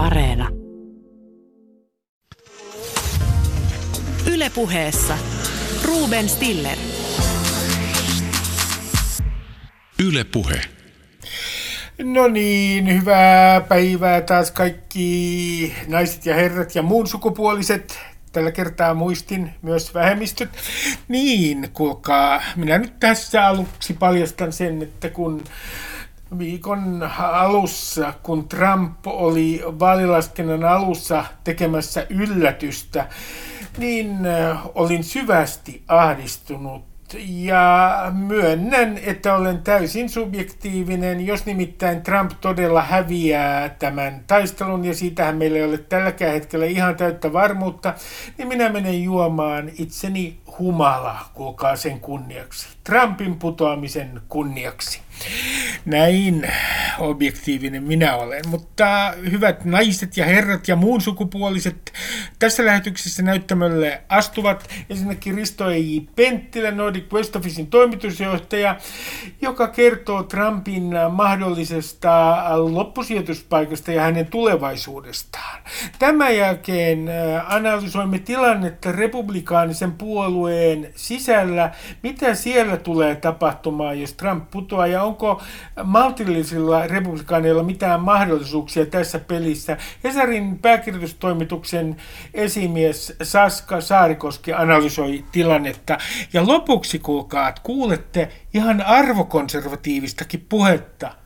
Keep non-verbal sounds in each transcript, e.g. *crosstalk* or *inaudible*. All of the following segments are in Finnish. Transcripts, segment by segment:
Areena. Ylepuheessa Ruben Stiller. Ylepuhe. No niin, hyvää päivää taas kaikki naiset ja herrat ja muun sukupuoliset. Tällä kertaa muistin myös vähemmistöt. Niin, kuulkaa, minä nyt tässä aluksi paljastan sen, että kun viikon alussa, kun Trump oli vaalilaskennan alussa tekemässä yllätystä, niin olin syvästi ahdistunut ja myönnän, että olen täysin subjektiivinen, jos nimittäin Trump todella häviää tämän taistelun, ja siitähän meillä ei ole tälläkään hetkellä ihan täyttä varmuutta, niin minä menen juomaan itseni humala, kuulkaa sen kunniaksi. Trumpin putoamisen kunniaksi. Näin objektiivinen minä olen. Mutta hyvät naiset ja herrat ja muun sukupuoliset, tässä lähetyksessä näyttämölle astuvat ensinnäkin Risto E.J. Penttilä, Nordic West Officein toimitusjohtaja, joka kertoo Trumpin mahdollisesta loppusijoituspaikasta ja hänen tulevaisuudestaan. Tämän jälkeen äh, analysoimme tilannetta republikaanisen puolueen sisällä, mitä siellä tulee tapahtumaan, jos Trump putoaa ja onko maltillisilla republikaaneilla mitään mahdollisuuksia tässä pelissä. Hesarin pääkirjoitustoimituksen esimies Saska Saarikoski analysoi tilannetta. Ja lopuksi kuulkaa, kuulette ihan arvokonservatiivistakin puhetta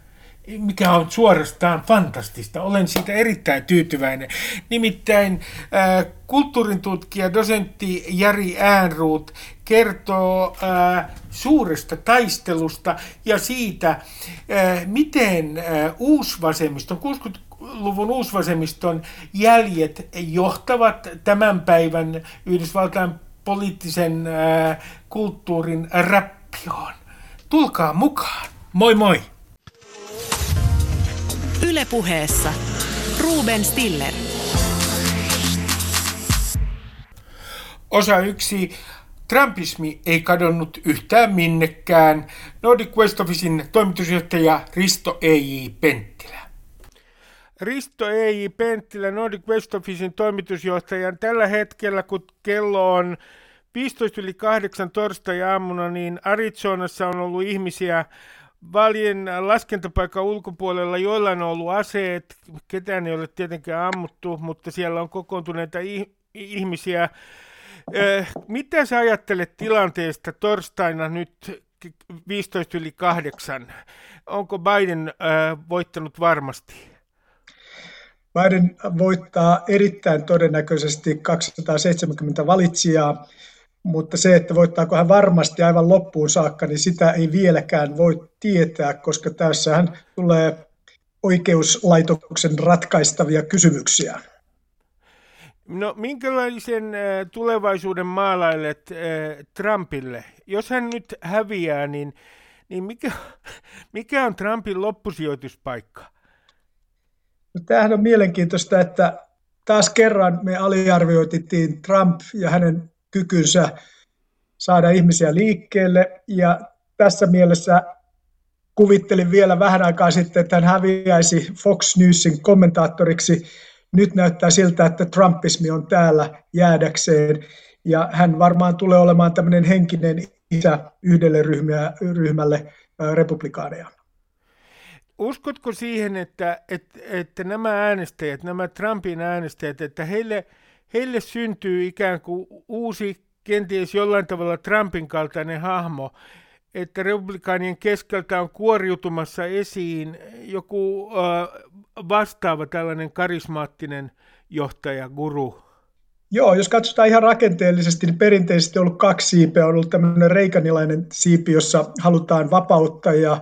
mikä on suorastaan fantastista. Olen siitä erittäin tyytyväinen. Nimittäin äh, kulttuurin tutkija, dosentti Jari Äänruut kertoo äh, suuresta taistelusta ja siitä, äh, miten äh, uusvasemmiston, 60-luvun uusvasemmiston jäljet johtavat tämän päivän Yhdysvaltain poliittisen äh, kulttuurin rappioon. Tulkaa mukaan. Moi moi! Ylepuheessa Ruben Stiller. Osa yksi. Trumpismi ei kadonnut yhtään minnekään. Nordic West Officein toimitusjohtaja Risto E.J. Penttilä. Risto E.J. Penttilä, Nordic West Officein toimitusjohtaja. Tällä hetkellä, kun kello on 15 yli 8 torstai-aamuna, niin Arizonassa on ollut ihmisiä vaalien laskentapaikan ulkopuolella joillain on ollut aseet, ketään ei ole tietenkään ammuttu, mutta siellä on kokoontuneita ihmisiä. Mitä sä ajattelet tilanteesta torstaina nyt 15 yli 8? Onko Biden voittanut varmasti? Biden voittaa erittäin todennäköisesti 270 valitsijaa mutta se, että voittaako hän varmasti aivan loppuun saakka, niin sitä ei vieläkään voi tietää, koska tässähän tulee oikeuslaitoksen ratkaistavia kysymyksiä. No minkälaisen tulevaisuuden maalailet Trumpille? Jos hän nyt häviää, niin, niin mikä, *laughs* mikä on Trumpin loppusijoituspaikka? No, tämähän on mielenkiintoista, että taas kerran me aliarvioitettiin Trump ja hänen kykynsä saada ihmisiä liikkeelle. Ja tässä mielessä kuvittelin vielä vähän aikaa sitten, että hän häviäisi Fox Newsin kommentaattoriksi. Nyt näyttää siltä, että Trumpismi on täällä jäädäkseen. Ja hän varmaan tulee olemaan tämmöinen henkinen isä yhdelle ryhmälle republikaaneja. Uskotko siihen, että, että, että nämä äänestäjät, nämä Trumpin äänestäjät, että heille – heille syntyy ikään kuin uusi, kenties jollain tavalla Trumpin kaltainen hahmo, että republikaanien keskeltä on kuoriutumassa esiin joku äh, vastaava tällainen karismaattinen johtaja, guru. Joo, jos katsotaan ihan rakenteellisesti, niin perinteisesti on ollut kaksi siipeä. On ollut tämmöinen reikanilainen siipi, jossa halutaan vapautta ja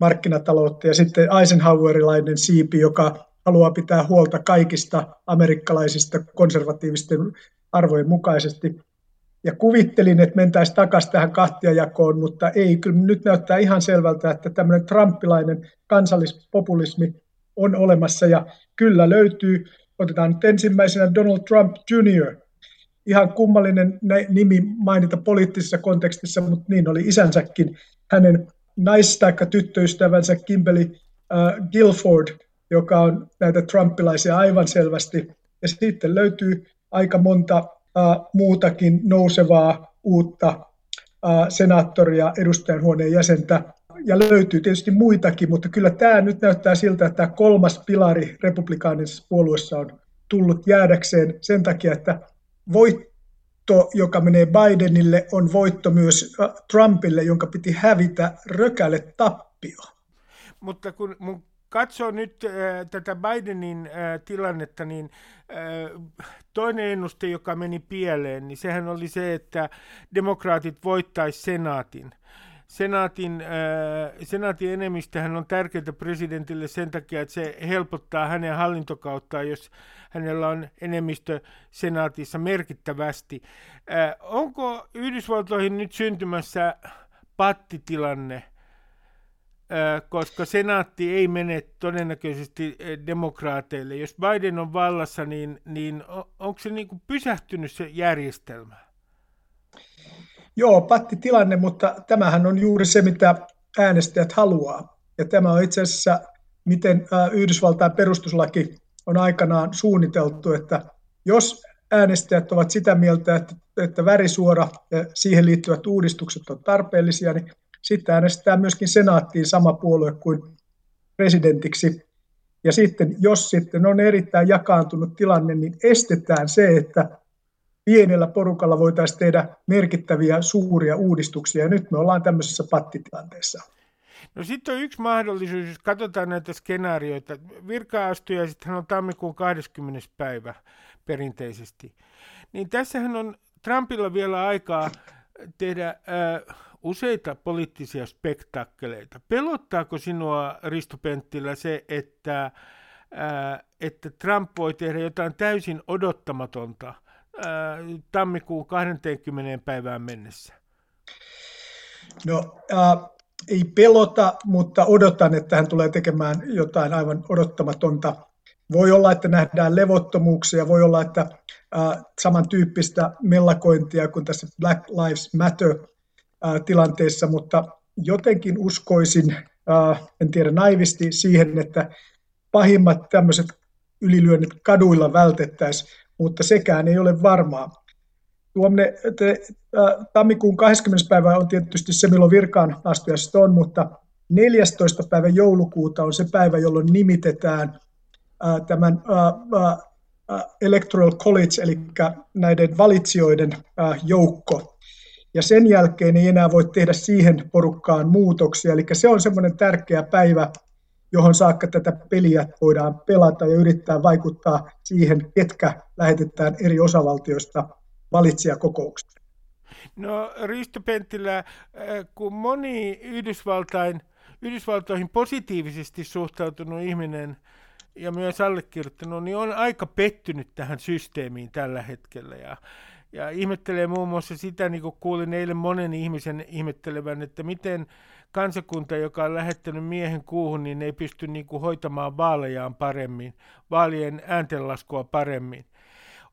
markkinataloutta, ja sitten Eisenhowerilainen siipi, joka haluaa pitää huolta kaikista amerikkalaisista konservatiivisten arvojen mukaisesti. Ja kuvittelin, että mentäisiin takaisin tähän kahtiajakoon, mutta ei. Kyllä nyt näyttää ihan selvältä, että tämmöinen trumpilainen kansallispopulismi on olemassa ja kyllä löytyy. Otetaan nyt ensimmäisenä Donald Trump Jr. Ihan kummallinen nimi mainita poliittisessa kontekstissa, mutta niin oli isänsäkin. Hänen nais- tai tyttöystävänsä Kimberly uh, Guilford joka on näitä trumpilaisia aivan selvästi. Ja sitten löytyy aika monta uh, muutakin nousevaa uutta uh, senaattoria, edustajanhuoneen jäsentä, ja löytyy tietysti muitakin, mutta kyllä tämä nyt näyttää siltä, että tämä kolmas pilari republikaanisessa puolueessa on tullut jäädäkseen sen takia, että voitto, joka menee Bidenille, on voitto myös Trumpille, jonka piti hävitä rökäle tappio. Mutta kun mun katsoo nyt äh, tätä Bidenin äh, tilannetta, niin äh, toinen ennuste, joka meni pieleen, niin sehän oli se, että demokraatit voittaisi senaatin. Senaatin, äh, senaatin enemmistöhän on tärkeää presidentille sen takia, että se helpottaa hänen hallintokauttaan, jos hänellä on enemmistö senaatissa merkittävästi. Äh, onko Yhdysvaltoihin nyt syntymässä pattitilanne – koska senaatti ei mene todennäköisesti demokraateille. Jos Biden on vallassa, niin, niin onko se niin kuin pysähtynyt se järjestelmä? Joo, patti tilanne, mutta tämähän on juuri se, mitä äänestäjät haluaa. Ja tämä on itse asiassa, miten Yhdysvaltain perustuslaki on aikanaan suunniteltu, että jos äänestäjät ovat sitä mieltä, että, että värisuora ja siihen liittyvät uudistukset on tarpeellisia, niin sitten äänestetään myöskin senaattiin sama puolue kuin presidentiksi. Ja sitten, jos sitten on erittäin jakaantunut tilanne, niin estetään se, että pienellä porukalla voitaisiin tehdä merkittäviä suuria uudistuksia. Ja nyt me ollaan tämmöisessä pattitilanteessa. No sitten on yksi mahdollisuus, jos katsotaan näitä skenaarioita. Virka-astujaisethan on tammikuun 20. päivä perinteisesti. Niin tässähän on Trumpilla vielä aikaa tehdä äh, useita poliittisia spektakkeleita. Pelottaako sinua, Risto Penttilä, se, että, ää, että Trump voi tehdä jotain täysin odottamatonta ää, tammikuun 20. päivään mennessä? No, äh, ei pelota, mutta odotan, että hän tulee tekemään jotain aivan odottamatonta. Voi olla, että nähdään levottomuuksia, voi olla, että äh, samantyyppistä mellakointia kuin tässä Black Lives Matter tilanteessa, mutta jotenkin uskoisin, en tiedä naivisti, siihen, että pahimmat tämmöiset ylilyönnit kaduilla vältettäisiin, mutta sekään ei ole varmaa. Tuomne, te, tammikuun 20. päivä on tietysti se, milloin virkaan astujasta on, mutta 14. päivä joulukuuta on se päivä, jolloin nimitetään tämän Electoral College, eli näiden valitsijoiden joukko, ja sen jälkeen ei enää voi tehdä siihen porukkaan muutoksia. Eli se on semmoinen tärkeä päivä, johon saakka tätä peliä voidaan pelata ja yrittää vaikuttaa siihen, ketkä lähetetään eri osavaltioista valitsijakokoukseen. No Risto Penttilä, äh, kun moni Yhdysvaltain, Yhdysvaltoihin positiivisesti suhtautunut ihminen ja myös allekirjoittanut, niin on aika pettynyt tähän systeemiin tällä hetkellä. Ja ja ihmettelee muun muassa sitä, niin kuin kuulin eilen monen ihmisen ihmettelevän, että miten kansakunta, joka on lähettänyt miehen kuuhun, niin ei pysty niin kuin hoitamaan vaalejaan paremmin, vaalien ääntenlaskua paremmin.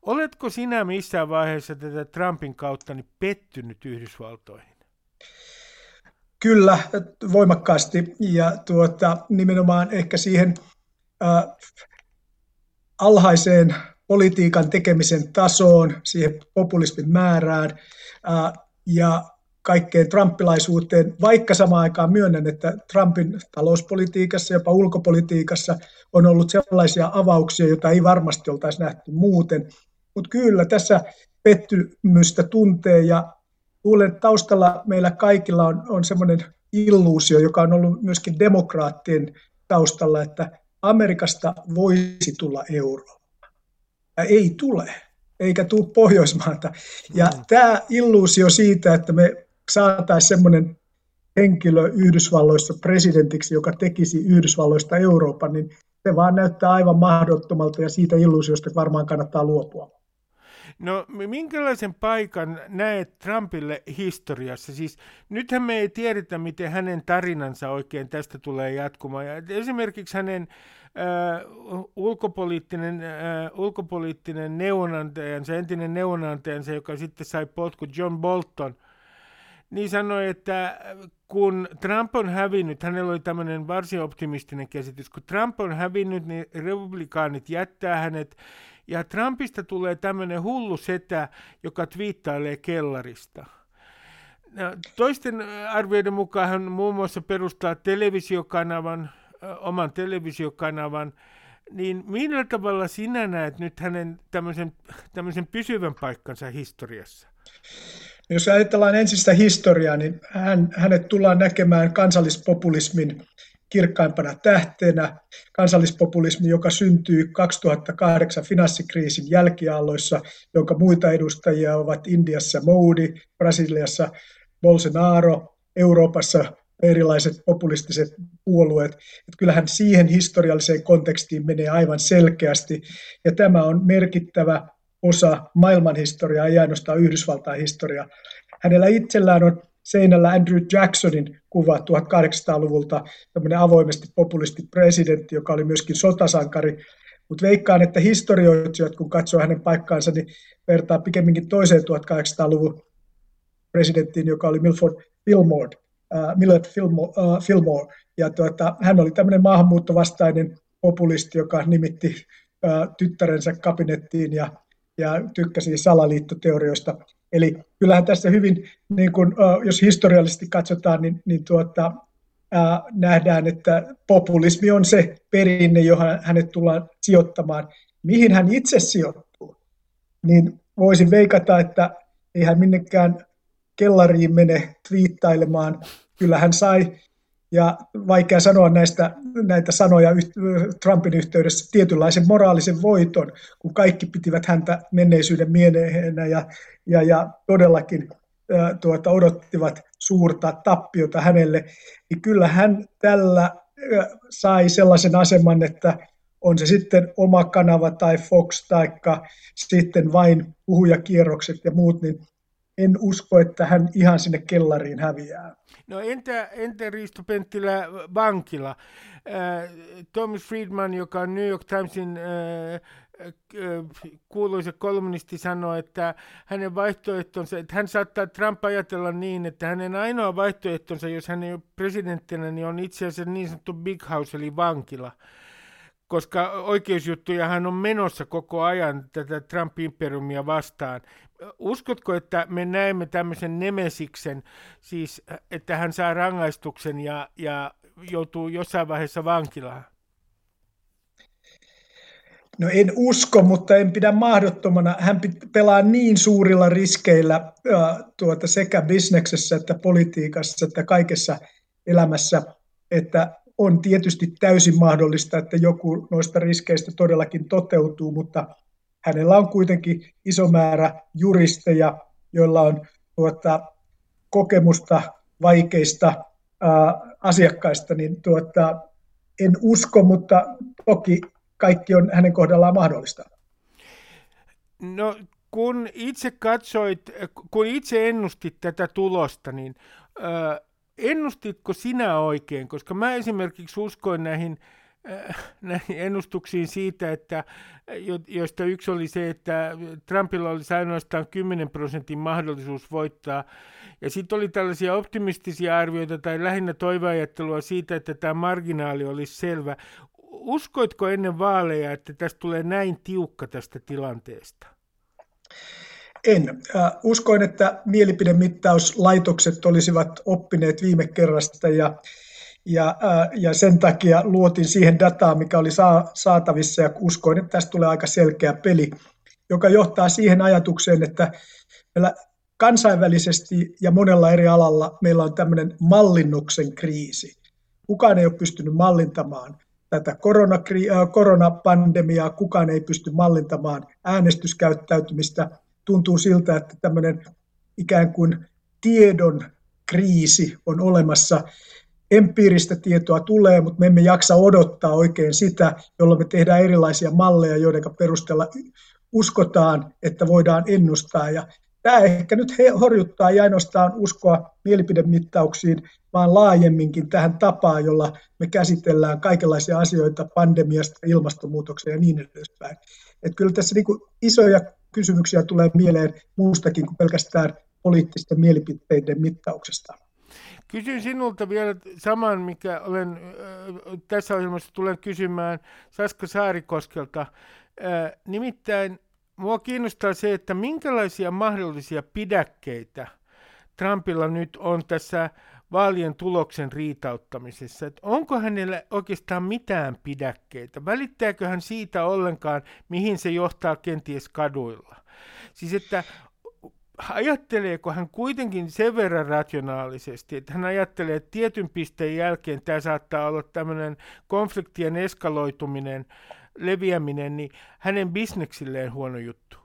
Oletko sinä missään vaiheessa tätä Trumpin kautta niin pettynyt Yhdysvaltoihin? Kyllä, voimakkaasti. Ja tuota, nimenomaan ehkä siihen äh, alhaiseen politiikan tekemisen tasoon, siihen populismin määrään ja kaikkeen trumpilaisuuteen, vaikka samaan aikaan myönnän, että Trumpin talouspolitiikassa, jopa ulkopolitiikassa on ollut sellaisia avauksia, joita ei varmasti oltaisi nähty muuten. Mutta kyllä tässä pettymystä tuntee ja luulen, että taustalla meillä kaikilla on, on semmoinen illuusio, joka on ollut myöskin demokraattien taustalla, että Amerikasta voisi tulla euro ei tule, eikä tule *laughs* Pohjoismaata. Ja mm. tämä illuusio siitä, että me saataisiin semmoinen henkilö Yhdysvalloissa presidentiksi, joka tekisi Yhdysvalloista Euroopan, niin se vaan näyttää aivan mahdottomalta ja siitä illuusiosta varmaan kannattaa luopua. No minkälaisen paikan näet Trumpille historiassa? Siis nythän me ei tiedetä, miten hänen tarinansa oikein tästä tulee jatkumaan. Ja esimerkiksi hänen ulkopoliittinen, ulkopoliittinen neuvonantajansa, entinen neuvonantajansa, joka sitten sai potku John Bolton, niin sanoi, että kun Trump on hävinnyt, hänellä oli tämmöinen varsin optimistinen käsitys, kun Trump on hävinnyt, niin republikaanit jättää hänet, ja Trumpista tulee tämmöinen hullu setä, joka twiittailee kellarista. No, toisten arvioiden mukaan hän muun muassa perustaa televisiokanavan, oman televisiokanavan, niin millä tavalla sinä näet nyt hänen tämmöisen, tämmöisen pysyvän paikkansa historiassa? Jos ajatellaan ensin sitä historiaa, niin hän, hänet tullaan näkemään kansallispopulismin kirkkaimpana tähteenä. Kansallispopulismi, joka syntyi 2008 finanssikriisin jälkiaalloissa, jonka muita edustajia ovat Indiassa Modi, Brasiliassa Bolsonaro, Euroopassa erilaiset populistiset puolueet. Että kyllähän siihen historialliseen kontekstiin menee aivan selkeästi. Ja tämä on merkittävä osa maailmanhistoriaa, ei ainoastaan Yhdysvaltain historiaa. Hänellä itsellään on seinällä Andrew Jacksonin kuva 1800-luvulta, tämmöinen avoimesti populisti presidentti, joka oli myöskin sotasankari. Mutta veikkaan, että historioitsijat, kun katsoo hänen paikkaansa, niin vertaa pikemminkin toiseen 1800-luvun presidenttiin, joka oli Milford Fillmore, äh, Millard Fillmore, äh, Fillmore. Ja tuota, hän oli tämmöinen maahanmuuttovastainen populisti, joka nimitti äh, tyttärensä kabinettiin ja ja tykkäsi salaliittoteorioista. Eli kyllähän tässä hyvin, niin kun, jos historiallisesti katsotaan, niin, niin tuota, ää, nähdään, että populismi on se perinne, johon hänet tullaan sijoittamaan. Mihin hän itse sijoittuu, niin voisin veikata, että ei hän minnekään kellariin mene twiittailemaan. Kyllä hän sai. Ja vaikea sanoa näistä, näitä sanoja Trumpin yhteydessä tietynlaisen moraalisen voiton, kun kaikki pitivät häntä menneisyyden mieneenä ja, ja, ja todellakin tuota, odottivat suurta tappiota hänelle, niin kyllä hän tällä sai sellaisen aseman, että on se sitten oma kanava tai Fox tai sitten vain puhujakierrokset ja muut, niin en usko, että hän ihan sinne kellariin häviää. No entä, entä Risto Penttilä vankila? Äh, Thomas Friedman, joka on New York Timesin äh, äh, kuuluisa kolumnisti sanoi, että hänen vaihtoehtonsa, että hän saattaa Trump ajatella niin, että hänen ainoa vaihtoehtonsa, jos hän ei ole presidenttinä, niin on itse asiassa niin sanottu big house, eli vankila koska oikeusjuttujahan on menossa koko ajan tätä Trump-imperiumia vastaan. Uskotko, että me näemme tämmöisen nemesiksen, siis että hän saa rangaistuksen ja, ja joutuu jossain vaiheessa vankilaan? No en usko, mutta en pidä mahdottomana. Hän pelaa niin suurilla riskeillä tuota, sekä bisneksessä että politiikassa että kaikessa elämässä, että on tietysti täysin mahdollista, että joku noista riskeistä todellakin toteutuu, mutta hänellä on kuitenkin iso määrä juristeja, joilla on tuota, kokemusta vaikeista ää, asiakkaista, niin tuota, en usko, mutta toki kaikki on hänen kohdallaan mahdollista. No kun itse katsoit, kun itse ennustit tätä tulosta, niin ennustitko sinä oikein, koska mä esimerkiksi uskoin näihin, äh, näihin ennustuksiin siitä, että joista yksi oli se, että Trumpilla olisi ainoastaan 10 prosentin mahdollisuus voittaa. Ja sitten oli tällaisia optimistisia arvioita tai lähinnä toiveajattelua siitä, että tämä marginaali olisi selvä. Uskoitko ennen vaaleja, että tästä tulee näin tiukka tästä tilanteesta? En. Uskoin, että mielipidemittauslaitokset olisivat oppineet viime kerrasta ja, ja, ja sen takia luotin siihen dataan, mikä oli saatavissa ja uskoin, että tästä tulee aika selkeä peli, joka johtaa siihen ajatukseen, että meillä kansainvälisesti ja monella eri alalla meillä on tämmöinen mallinnuksen kriisi. Kukaan ei ole pystynyt mallintamaan tätä koronapandemiaa, kukaan ei pysty mallintamaan äänestyskäyttäytymistä – tuntuu siltä, että tämmöinen ikään kuin tiedon kriisi on olemassa. Empiiristä tietoa tulee, mutta me emme jaksa odottaa oikein sitä, jolloin me tehdään erilaisia malleja, joiden perusteella uskotaan, että voidaan ennustaa. Ja tämä ehkä nyt horjuttaa ei ainoastaan uskoa mielipidemittauksiin, vaan laajemminkin tähän tapaan, jolla me käsitellään kaikenlaisia asioita pandemiasta, ilmastonmuutokseen ja niin edespäin. Että kyllä tässä niin isoja kysymyksiä tulee mieleen muustakin kuin pelkästään poliittisten mielipiteiden mittauksesta. Kysyn sinulta vielä saman, mikä olen tässä ohjelmassa tulen kysymään Saska Saarikoskelta. Nimittäin mua kiinnostaa se, että minkälaisia mahdollisia pidäkkeitä Trumpilla nyt on tässä vaalien tuloksen riitauttamisessa, että onko hänellä oikeastaan mitään pidäkkeitä, välittääkö hän siitä ollenkaan, mihin se johtaa kenties kaduilla. Siis että ajatteleeko hän kuitenkin sen verran rationaalisesti, että hän ajattelee, että tietyn pisteen jälkeen tämä saattaa olla tämmöinen konfliktien eskaloituminen, leviäminen, niin hänen bisneksilleen huono juttu?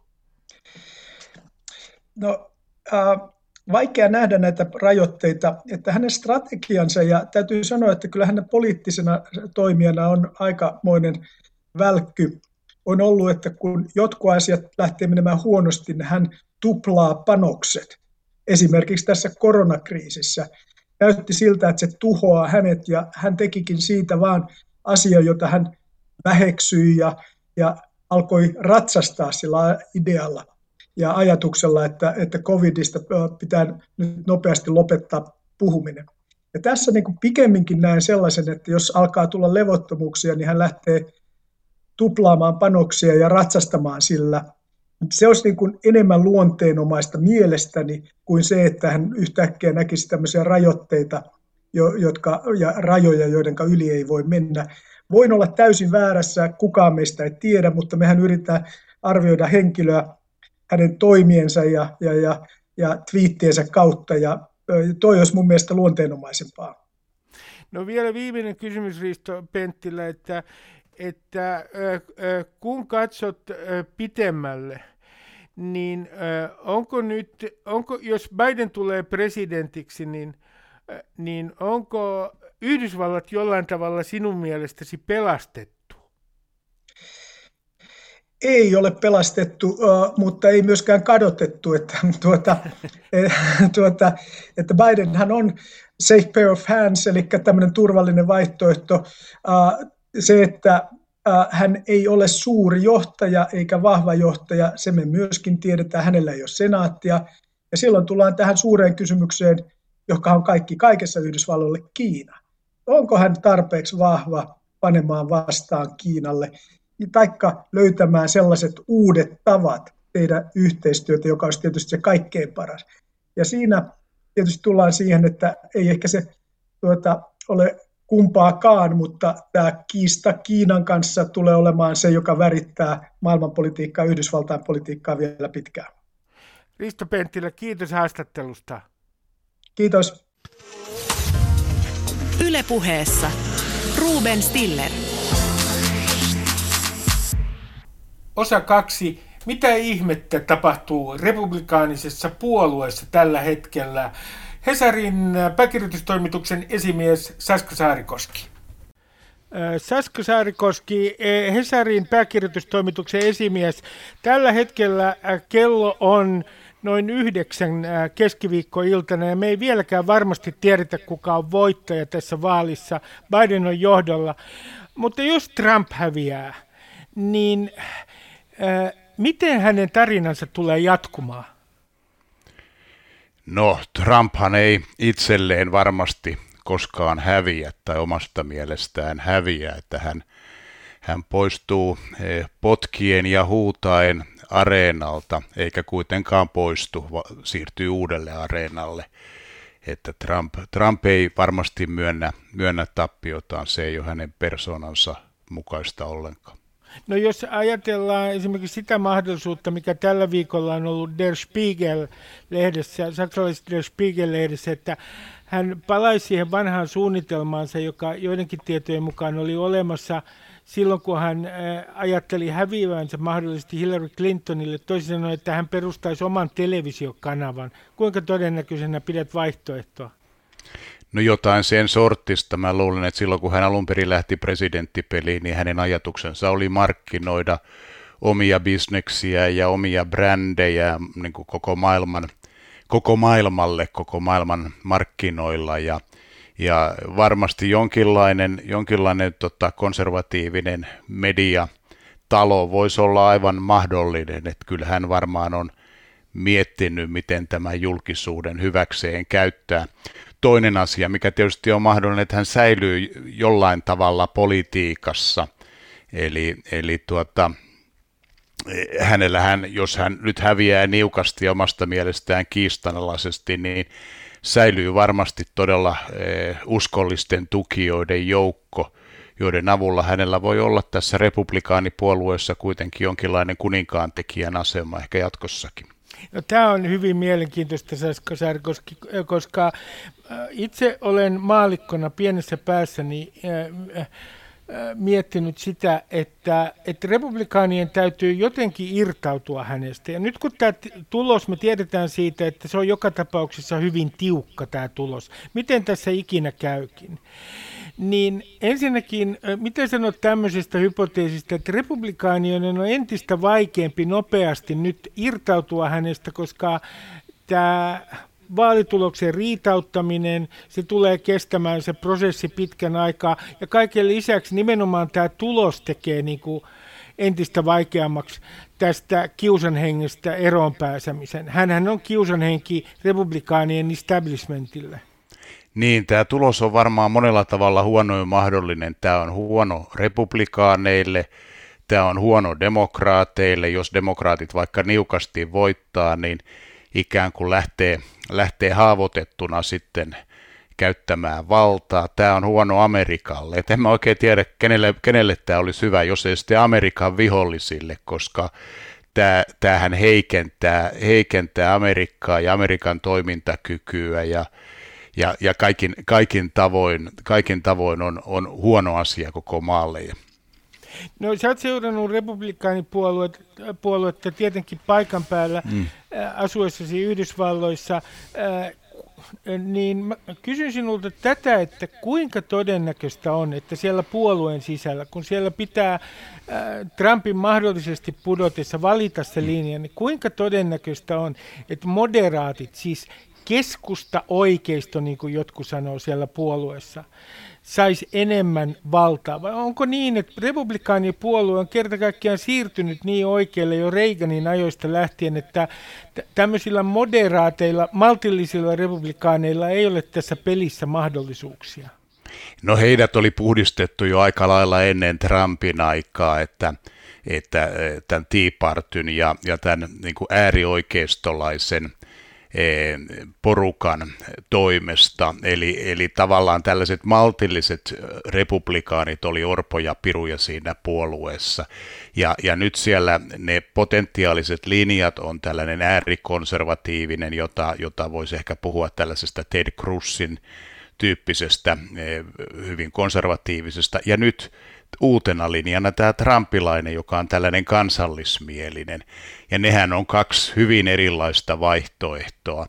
No, äh, vaikea nähdä näitä rajoitteita, että hänen strategiansa, ja täytyy sanoa, että kyllä hänen poliittisena toimijana on aikamoinen välkky, on ollut, että kun jotkut asiat lähtee menemään huonosti, niin hän tuplaa panokset. Esimerkiksi tässä koronakriisissä näytti siltä, että se tuhoaa hänet, ja hän tekikin siitä vaan asia, jota hän väheksyi ja, ja alkoi ratsastaa sillä idealla ja ajatuksella, että, että covidista pitää nyt nopeasti lopettaa puhuminen. Ja tässä niin kuin pikemminkin näen sellaisen, että jos alkaa tulla levottomuuksia, niin hän lähtee tuplaamaan panoksia ja ratsastamaan sillä. Se olisi niin kuin enemmän luonteenomaista mielestäni kuin se, että hän yhtäkkiä näkisi tämmöisiä rajoitteita jotka, ja rajoja, joiden yli ei voi mennä. Voin olla täysin väärässä, kukaan meistä ei tiedä, mutta mehän yritetään arvioida henkilöä hänen toimiensa ja, ja, ja, ja twiittiensä kautta, ja toi olisi mun mielestä luonteenomaisempaa. No vielä viimeinen kysymys Risto Penttilä, että, että kun katsot pitemmälle, niin onko nyt, onko, jos Biden tulee presidentiksi, niin, niin onko Yhdysvallat jollain tavalla sinun mielestäsi pelastettu? Ei ole pelastettu, mutta ei myöskään kadotettu, että, *laughs* tuota, eh, tuota, että Bidenhan on safe pair of hands, eli tämmöinen turvallinen vaihtoehto. Se, että hän ei ole suuri johtaja eikä vahva johtaja, se me myöskin tiedetään, hänellä ei ole senaattia. Ja silloin tullaan tähän suureen kysymykseen, joka on kaikki kaikessa Yhdysvalloille Kiina. Onko hän tarpeeksi vahva panemaan vastaan Kiinalle? Taikka löytämään sellaiset uudet tavat tehdä yhteistyötä, joka olisi tietysti se kaikkein paras. Ja siinä tietysti tullaan siihen, että ei ehkä se tuota, ole kumpaakaan, mutta tämä kiista Kiinan kanssa tulee olemaan se, joka värittää maailmanpolitiikkaa ja Yhdysvaltain politiikkaa vielä pitkään. Risto Penttilä, kiitos haastattelusta. Kiitos. Ylepuheessa Ruben Stiller. Osa kaksi. Mitä ihmettä tapahtuu republikaanisessa puolueessa tällä hetkellä? Hesarin pääkirjoitustoimituksen esimies Saska Saarikoski. Saska Saarikoski, Hesarin pääkirjoitustoimituksen esimies. Tällä hetkellä kello on noin yhdeksän keskiviikkoiltana ja me ei vieläkään varmasti tiedetä, kuka on voittaja tässä vaalissa. Biden on johdolla. Mutta jos Trump häviää, niin miten hänen tarinansa tulee jatkumaan? No, Trumphan ei itselleen varmasti koskaan häviä tai omasta mielestään häviä, että hän, hän poistuu potkien ja huutaen areenalta, eikä kuitenkaan poistu, siirtyy uudelle areenalle. Että Trump, Trump ei varmasti myönnä, myönnä tappiotaan, se ei ole hänen persoonansa mukaista ollenkaan. No jos ajatellaan esimerkiksi sitä mahdollisuutta, mikä tällä viikolla on ollut Der Spiegel-lehdessä, saksalaisessa Der Spiegel-lehdessä, että hän palaisi siihen vanhaan suunnitelmaansa, joka joidenkin tietojen mukaan oli olemassa silloin, kun hän ajatteli häviävänsä mahdollisesti Hillary Clintonille, toisin sanoen, että hän perustaisi oman televisiokanavan. Kuinka todennäköisenä pidät vaihtoehtoa? No jotain sen sortista. Mä luulen, että silloin kun hän alun perin lähti presidenttipeliin, niin hänen ajatuksensa oli markkinoida omia bisneksiä ja omia brändejä niin kuin koko maailman koko maailmalle, koko maailman markkinoilla ja, ja varmasti jonkinlainen, jonkinlainen tota, konservatiivinen media talo voisi olla aivan mahdollinen, että kyllä hän varmaan on miettinyt, miten tämän julkisuuden hyväkseen käyttää. Toinen asia, mikä tietysti on mahdollinen, että hän säilyy jollain tavalla politiikassa, eli, eli tuota, hänellä hän, jos hän nyt häviää niukasti omasta mielestään kiistanalaisesti, niin säilyy varmasti todella eh, uskollisten tukijoiden joukko, joiden avulla hänellä voi olla tässä republikaanipuolueessa kuitenkin jonkinlainen kuninkaantekijän asema ehkä jatkossakin. No, tämä on hyvin mielenkiintoista, Saskasar, koska, koska itse olen maalikkona pienessä päässäni miettinyt sitä, että, että republikaanien täytyy jotenkin irtautua hänestä. Ja nyt kun tämä tulos, me tiedetään siitä, että se on joka tapauksessa hyvin tiukka tämä tulos. Miten tässä ikinä käykin? Niin ensinnäkin, miten sanot tämmöisestä hypoteesista, että republikaanien on entistä vaikeampi nopeasti nyt irtautua hänestä, koska tämä vaalituloksen riitauttaminen, se tulee kestämään se prosessi pitkän aikaa. Ja kaiken lisäksi nimenomaan tämä tulos tekee niin kuin entistä vaikeammaksi tästä kiusanhengestä eroon pääsemisen. Hänhän on kiusanhenki republikaanien establishmentille. Niin, tämä tulos on varmaan monella tavalla huono ja mahdollinen. Tämä on huono republikaaneille, tämä on huono demokraateille. Jos demokraatit vaikka niukasti voittaa, niin ikään kuin lähtee, lähtee haavoitettuna sitten käyttämään valtaa. Tämä on huono Amerikalle. Et en mä oikein tiedä, kenelle, kenelle tämä olisi hyvä, jos ei sitten Amerikan vihollisille, koska tämä, tämähän heikentää, heikentää Amerikkaa ja Amerikan toimintakykyä ja ja, ja kaikin, kaikin, tavoin, kaikin tavoin on, on huono asia koko maalle. No sä oot seurannut republikaanipuoluetta tietenkin paikan päällä mm. äh, asuessasi Yhdysvalloissa. Äh, niin mä kysyn sinulta tätä, että kuinka todennäköistä on, että siellä puolueen sisällä, kun siellä pitää äh, Trumpin mahdollisesti pudotessa valita se linja, niin kuinka todennäköistä on, että moderaatit, siis keskusta oikeisto, niin kuin jotkut sanoo siellä puolueessa, saisi enemmän valtaa? Vai onko niin, että republikaanipuolue on kerta kaikkiaan siirtynyt niin oikealle jo Reaganin ajoista lähtien, että tämmöisillä moderaateilla, maltillisilla republikaaneilla ei ole tässä pelissä mahdollisuuksia? No heidät oli puhdistettu jo aika lailla ennen Trumpin aikaa, että, että tämän Tea Partyn ja, ja tämän niin kuin äärioikeistolaisen Eh, porukan toimesta. Eli, eli tavallaan tällaiset maltilliset republikaanit oli orpoja piruja siinä puolueessa. Ja, ja nyt siellä ne potentiaaliset linjat on tällainen äärikonservatiivinen, jota, jota voisi ehkä puhua tällaisesta Ted Cruzin tyyppisestä, eh, hyvin konservatiivisesta. Ja nyt uutena linjana tämä Trumpilainen, joka on tällainen kansallismielinen. Ja nehän on kaksi hyvin erilaista vaihtoehtoa.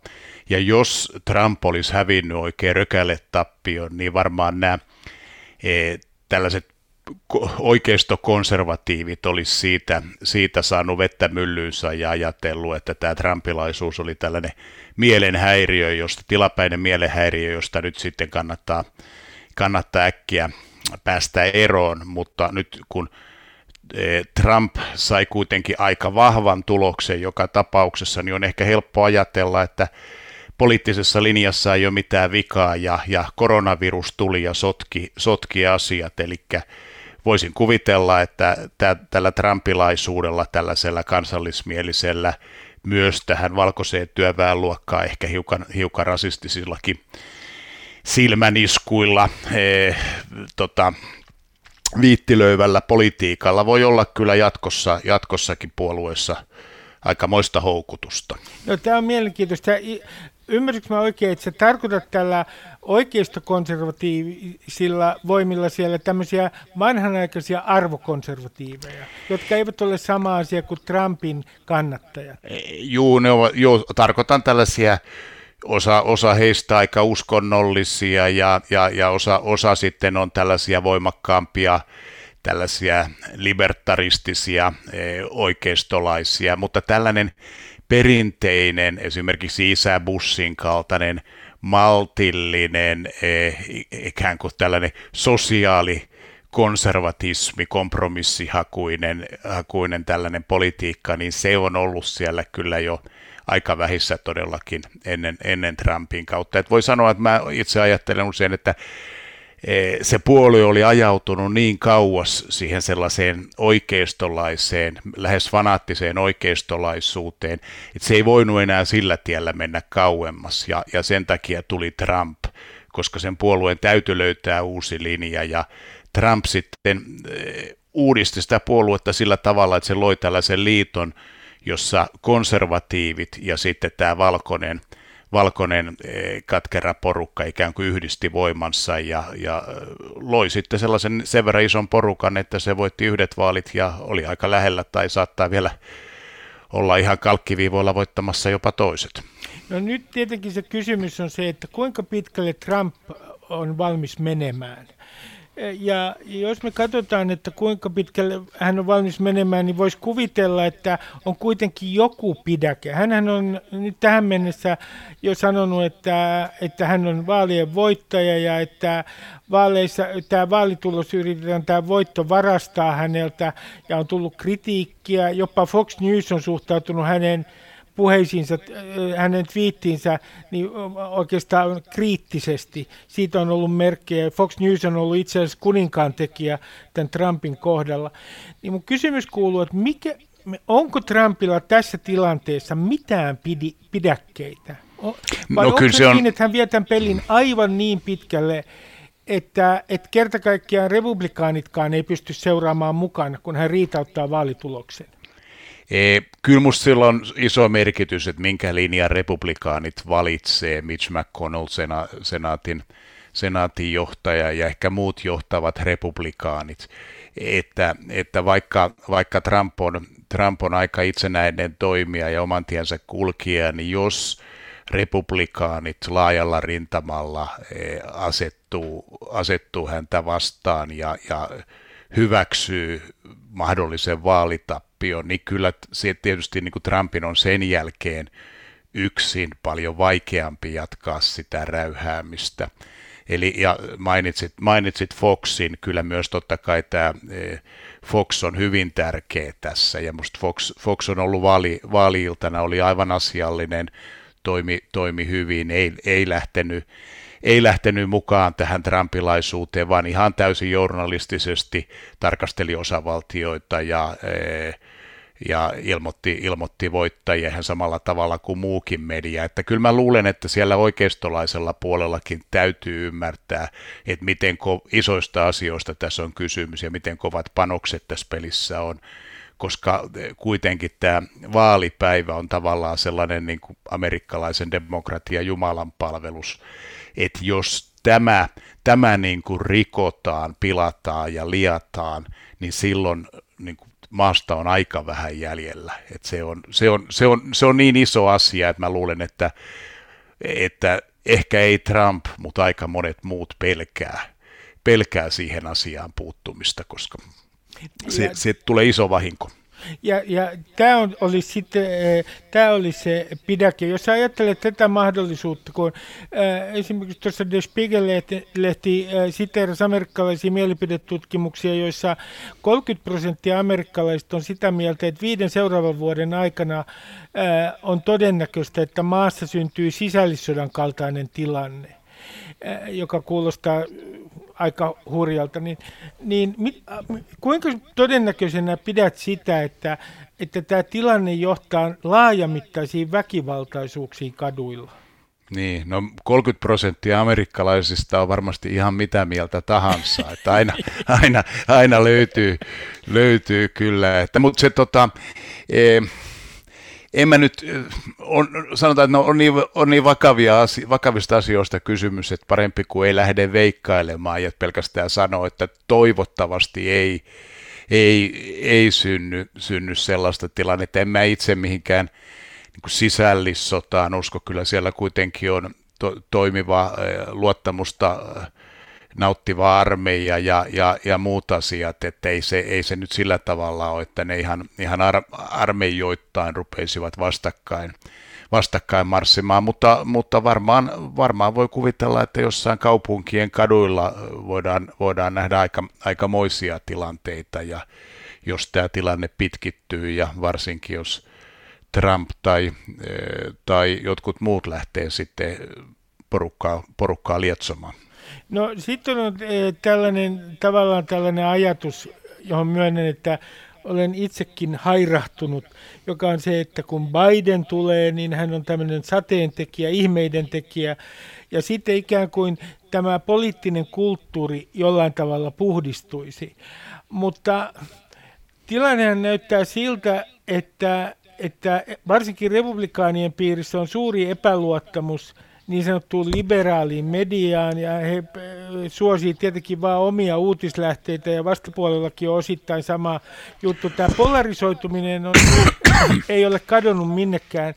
Ja jos Trump olisi hävinnyt oikein rökälle tappion, niin varmaan nämä e, tällaiset oikeistokonservatiivit olisi siitä, siitä saanut vettä myllyynsä ja ajatellut, että tämä trumpilaisuus oli tällainen mielenhäiriö, josta, tilapäinen mielenhäiriö, josta nyt sitten kannattaa, kannattaa äkkiä päästä eroon, mutta nyt kun e, Trump sai kuitenkin aika vahvan tuloksen joka tapauksessa, niin on ehkä helppo ajatella, että poliittisessa linjassa ei ole mitään vikaa ja, ja koronavirus tuli ja sotki, sotki asiat, eli voisin kuvitella, että tä, tällä trumpilaisuudella, tällaisella kansallismielisellä, myös tähän valkoiseen työväenluokkaan, ehkä hiukan, hiukan rasistisillakin silmäniskuilla, e, tota, viittilöivällä politiikalla voi olla kyllä jatkossa, jatkossakin puolueessa aikamoista houkutusta. No, tämä on mielenkiintoista. Ymmärsinkö mä oikein, että sä tarkoitat tällä oikeistokonservatiivisilla voimilla siellä tämmöisiä vanhanaikaisia arvokonservatiiveja, jotka eivät ole sama asia kuin Trumpin kannattajat? Juu, ne ovat, joo, tarkoitan tällaisia osa, osa heistä aika uskonnollisia ja, ja, ja osa, osa sitten on tällaisia voimakkaampia tällaisia libertaristisia e, oikeistolaisia, mutta tällainen perinteinen, esimerkiksi Isä Bussin kaltainen maltillinen, e, ikään kuin tällainen sosiaali konservatismi, kompromissihakuinen hakuinen tällainen politiikka, niin se on ollut siellä kyllä jo aika vähissä todellakin ennen, ennen Trumpin kautta. Et voi sanoa, että mä itse ajattelen usein, että e, se puolue oli ajautunut niin kauas siihen sellaiseen oikeistolaiseen, lähes fanaattiseen oikeistolaisuuteen, että se ei voinut enää sillä tiellä mennä kauemmas ja, ja sen takia tuli Trump, koska sen puolueen täytyy löytää uusi linja ja Trump sitten e, uudisti sitä puoluetta sillä tavalla, että se loi tällaisen liiton, jossa konservatiivit ja sitten tämä valkoinen, valkoinen eh, katkera porukka ikään kuin yhdisti voimansa ja, ja eh, loi sitten sellaisen sen verran ison porukan, että se voitti yhdet vaalit ja oli aika lähellä tai saattaa vielä olla ihan kalkkiviivoilla voittamassa jopa toiset. No nyt tietenkin se kysymys on se, että kuinka pitkälle Trump on valmis menemään. Ja jos me katsotaan, että kuinka pitkälle hän on valmis menemään, niin voisi kuvitella, että on kuitenkin joku pidäke. Hän on nyt tähän mennessä jo sanonut, että, että hän on vaalien voittaja ja että vaaleissa tämä vaalitulos yritetään tämä voitto varastaa häneltä ja on tullut kritiikkiä. Jopa Fox News on suhtautunut hänen puheisiinsa, hänen twiittiinsä niin oikeastaan kriittisesti. Siitä on ollut merkkejä. Fox News on ollut itse asiassa kuninkaan tekijä tämän Trumpin kohdalla. Niin mun kysymys kuuluu, että mikä, onko Trumpilla tässä tilanteessa mitään pidi, pidäkkeitä? Vai no, kyllä se on... niin, että hän vie tämän pelin aivan niin pitkälle, että, että kerta kaikkiaan republikaanitkaan ei pysty seuraamaan mukana, kun hän riitauttaa vaalituloksen? Kyllä minusta sillä on iso merkitys, että minkä linjan republikaanit valitsee Mitch McConnell, sena, senaatin, senaatin johtaja ja ehkä muut johtavat republikaanit. Että, että vaikka, vaikka Trump, on, Trump on aika itsenäinen toimija ja oman tiensä kulkija, niin jos republikaanit laajalla rintamalla asettuu, asettuu häntä vastaan ja, ja hyväksyy mahdollisen vaalitappion, niin kyllä se tietysti niin kuin Trumpin on sen jälkeen yksin paljon vaikeampi jatkaa sitä räyhäämistä. Eli ja mainitsit, mainitsit Foxin, kyllä myös totta kai tämä e, Fox on hyvin tärkeä tässä, ja musta Fox, Fox on ollut vaali, vaali-iltana, oli aivan asiallinen, toimi, toimi hyvin, ei, ei lähtenyt ei lähtenyt mukaan tähän trumpilaisuuteen, vaan ihan täysin journalistisesti tarkasteli osavaltioita ja, eh, ja ilmoitti, ilmoitti voittajia ihan samalla tavalla kuin muukin media. Että kyllä mä luulen, että siellä oikeistolaisella puolellakin täytyy ymmärtää, että miten isoista asioista tässä on kysymys ja miten kovat panokset tässä pelissä on koska eh, kuitenkin tämä vaalipäivä on tavallaan sellainen niin kuin amerikkalaisen demokratian Jumalan palvelus, että jos tämä, tämä niin kuin rikotaan, pilataan ja liataan, niin silloin niin kuin maasta on aika vähän jäljellä. Et se, on, se, on, se, on, se on niin iso asia, että mä luulen, että, että ehkä ei Trump, mutta aika monet muut pelkää, pelkää siihen asiaan puuttumista, koska se, se tulee iso vahinko. Ja, ja tämä oli sitten, eh, tämä oli se pidäke. Jos ajattelet tätä mahdollisuutta, kun äh, esimerkiksi tuossa Der Spiegel-lehti äh, siteerasi amerikkalaisia mielipidetutkimuksia, joissa 30 prosenttia amerikkalaisista on sitä mieltä, että viiden seuraavan vuoden aikana äh, on todennäköistä, että maassa syntyy sisällissodan kaltainen tilanne, joka kuulostaa aika hurjalta, niin, niin mit, kuinka todennäköisenä pidät sitä, että, että tämä tilanne johtaa laajamittaisiin väkivaltaisuuksiin kaduilla? Niin, no 30 prosenttia amerikkalaisista on varmasti ihan mitä mieltä tahansa, että aina, *laughs* aina, aina löytyy, löytyy kyllä, että, mutta se tota, e, en mä nyt, on, sanotaan, että no, on niin, on niin vakavia asio, vakavista asioista kysymys, että parempi kuin ei lähde veikkailemaan ja pelkästään sanoa, että toivottavasti ei, ei, ei synny, synny sellaista tilannetta. En mä itse mihinkään niin kuin sisällissotaan usko, kyllä siellä kuitenkin on to, toimiva luottamusta nauttiva armeija ja, ja, ja muut asiat, että ei se, ei se nyt sillä tavalla ole, että ne ihan, ihan ar, armeijoittain rupeisivat vastakkain, vastakkain marssimaan, mutta, mutta varmaan, varmaan voi kuvitella, että jossain kaupunkien kaduilla voidaan, voidaan nähdä aika, aikamoisia tilanteita ja jos tämä tilanne pitkittyy ja varsinkin jos Trump tai, tai jotkut muut lähtee sitten porukkaa, porukkaa lietsomaan. No sitten on tällainen, tavallaan tällainen ajatus, johon myönnän, että olen itsekin hairahtunut, joka on se, että kun Biden tulee, niin hän on tämmöinen sateentekijä, ihmeiden tekijä, ja sitten ikään kuin tämä poliittinen kulttuuri jollain tavalla puhdistuisi. Mutta tilannehan näyttää siltä, että, että varsinkin republikaanien piirissä on suuri epäluottamus niin sanottuun liberaaliin mediaan ja he eh, suosii tietenkin vain omia uutislähteitä ja vastapuolellakin on osittain sama juttu. Tämä polarisoituminen on, ei ole kadonnut minnekään.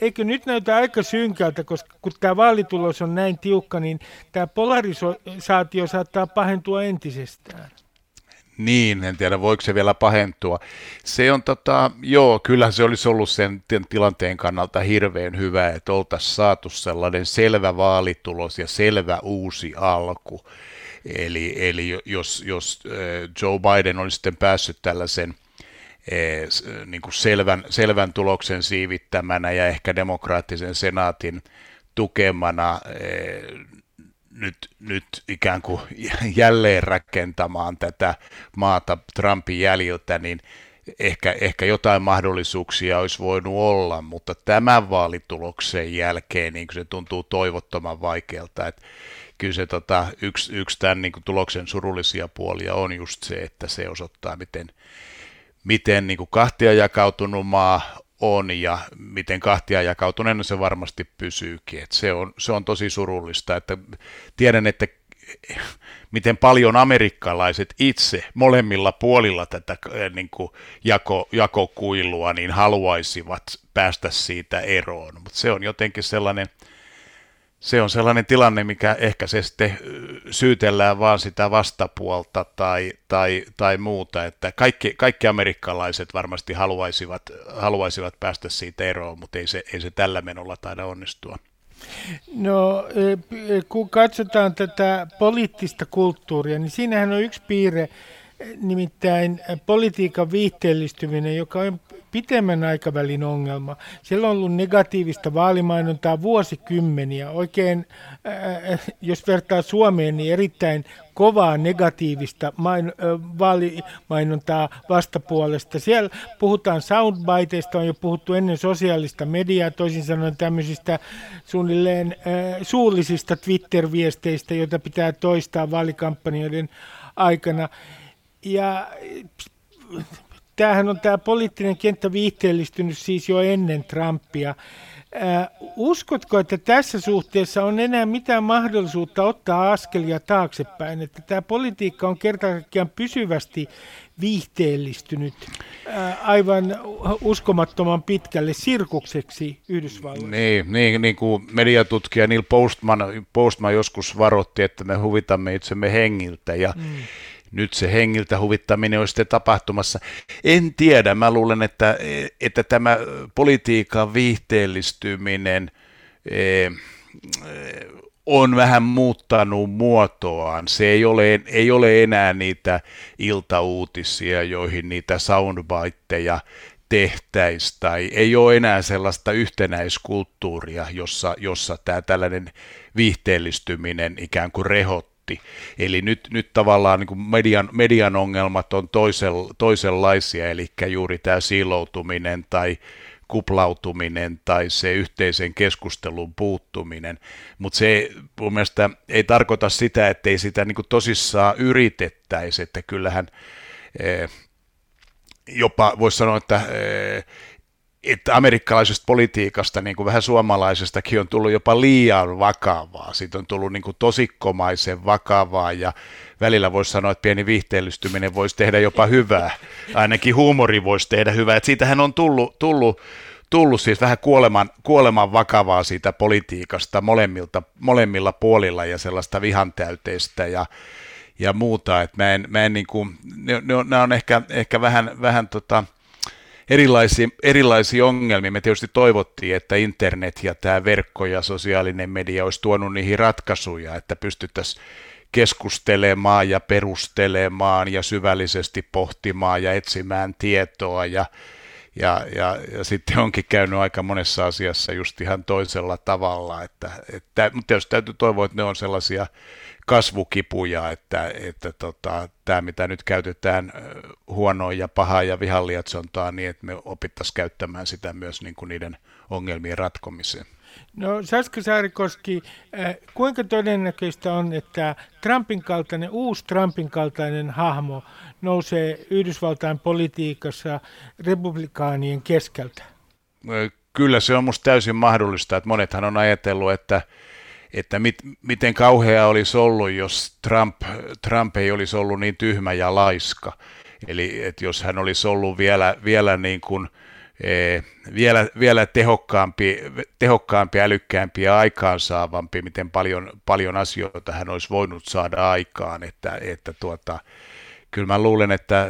Eikö nyt näytä aika synkältä, koska kun tämä vaalitulos on näin tiukka, niin tämä polarisaatio saattaa pahentua entisestään. Niin, en tiedä voiko se vielä pahentua. Se on tota, joo, kyllä se olisi ollut sen tilanteen kannalta hirveän hyvä, että oltaisiin saatu sellainen selvä vaalitulos ja selvä uusi alku. Eli, eli jos, jos Joe Biden olisi sitten päässyt tällaisen niin kuin selvän, selvän tuloksen siivittämänä ja ehkä demokraattisen senaatin tukemana nyt, nyt ikään kuin *laughs* jälleen rakentamaan tätä maata Trumpin jäljiltä, niin ehkä, ehkä jotain mahdollisuuksia olisi voinut olla, mutta tämän vaalituloksen jälkeen niin se tuntuu toivottoman vaikealta, että kyllä se tota, yksi, yksi tämän niin tuloksen surullisia puolia on just se, että se osoittaa, miten, miten niin kahtia jakautunut maa on ja miten kahtia jakautuneena se varmasti pysyykin. Et se, on, se on tosi surullista, että tiedän, että miten paljon amerikkalaiset itse molemmilla puolilla tätä eh, niin kuin jako, jakokuilua niin haluaisivat päästä siitä eroon, mutta se on jotenkin sellainen – se on sellainen tilanne, mikä ehkä se sitten syytellään vaan sitä vastapuolta tai, tai, tai muuta, että kaikki, kaikki amerikkalaiset varmasti haluaisivat, haluaisivat päästä siitä eroon, mutta ei se, ei se tällä menolla taida onnistua. No, kun katsotaan tätä poliittista kulttuuria, niin siinähän on yksi piirre, nimittäin politiikan viihteellistyminen, joka on pitemmän aikavälin ongelma. Siellä on ollut negatiivista vaalimainontaa vuosikymmeniä. Oikein, äh, jos vertaa Suomeen, niin erittäin kovaa negatiivista main, äh, vaalimainontaa vastapuolesta. Siellä puhutaan soundbiteista, on jo puhuttu ennen sosiaalista mediaa, toisin sanoen tämmöisistä suunnilleen äh, suullisista Twitter-viesteistä, joita pitää toistaa vaalikampanjoiden aikana. Ja tämähän on tämä poliittinen kenttä viihteellistynyt siis jo ennen Trumpia. Äh, uskotko, että tässä suhteessa on enää mitään mahdollisuutta ottaa askelia taaksepäin, että tämä politiikka on kerta kaikkiaan pysyvästi viihteellistynyt äh, aivan uskomattoman pitkälle sirkukseksi Yhdysvalloissa? Niin, niin, niin kuin mediatutkija Neil Postman, Postman joskus varoitti, että me huvitamme itsemme hengiltä ja mm nyt se hengiltä huvittaminen on sitten tapahtumassa. En tiedä, mä luulen, että, että tämä politiikan viihteellistyminen eh, on vähän muuttanut muotoaan. Se ei ole, ei ole enää niitä iltauutisia, joihin niitä soundbiteja tehtäisiin, tai ei ole enää sellaista yhtenäiskulttuuria, jossa, jossa tämä tällainen viihteellistyminen ikään kuin rehottaa minuutti. Eli nyt, nyt tavallaan niin kuin median, median ongelmat on toisel, toisenlaisia, eli juuri tämä siiloutuminen tai kuplautuminen tai se yhteisen keskustelun puuttuminen, mutta se mun mielestä ei tarkoita sitä, ettei sitä niin kuin tosissaan yritettäisi, että kyllähän eh, jopa voisi sanoa, että eh, että amerikkalaisesta politiikasta, niin kuin vähän suomalaisestakin, on tullut jopa liian vakavaa. Siitä on tullut niin kuin tosikkomaisen vakavaa ja välillä voisi sanoa, että pieni viihteellystyminen voisi tehdä jopa hyvää. Ainakin huumori voisi tehdä hyvää. Että siitähän on tullut, tullut, tullut siis vähän kuoleman, kuoleman vakavaa siitä politiikasta molemmilta, molemmilla puolilla ja sellaista vihantäyteistä ja, ja muuta. Että mä en, mä en niin kuin, ne, ne, on, ne on ehkä, ehkä vähän, vähän tota, erilaisia, erilaisia ongelmia. Me tietysti toivottiin, että internet ja tämä verkko ja sosiaalinen media olisi tuonut niihin ratkaisuja, että pystyttäisiin keskustelemaan ja perustelemaan ja syvällisesti pohtimaan ja etsimään tietoa ja, ja, ja, ja sitten onkin käynyt aika monessa asiassa just ihan toisella tavalla, että, että, mutta tietysti täytyy toivoa, että ne on sellaisia kasvukipuja, että, että tota, tämä mitä nyt käytetään huonoa ja pahaa ja vihanlietsontaa, niin että me opittaisiin käyttämään sitä myös niin kuin niiden ongelmien ratkomiseen. No Saska Saarikoski, kuinka todennäköistä on, että Trumpin kaltainen, uusi Trumpin kaltainen hahmo nousee Yhdysvaltain politiikassa republikaanien keskeltä? Kyllä se on minusta täysin mahdollista, että monethan on ajatellut, että että mit, miten kauhea olisi ollut, jos Trump, Trump ei olisi ollut niin tyhmä ja laiska. Eli että jos hän olisi ollut vielä, vielä, niin kuin, e, vielä, vielä tehokkaampi, tehokkaampi, älykkäämpi ja aikaansaavampi, miten paljon, paljon asioita hän olisi voinut saada aikaan. Että, että tuota, kyllä mä luulen, että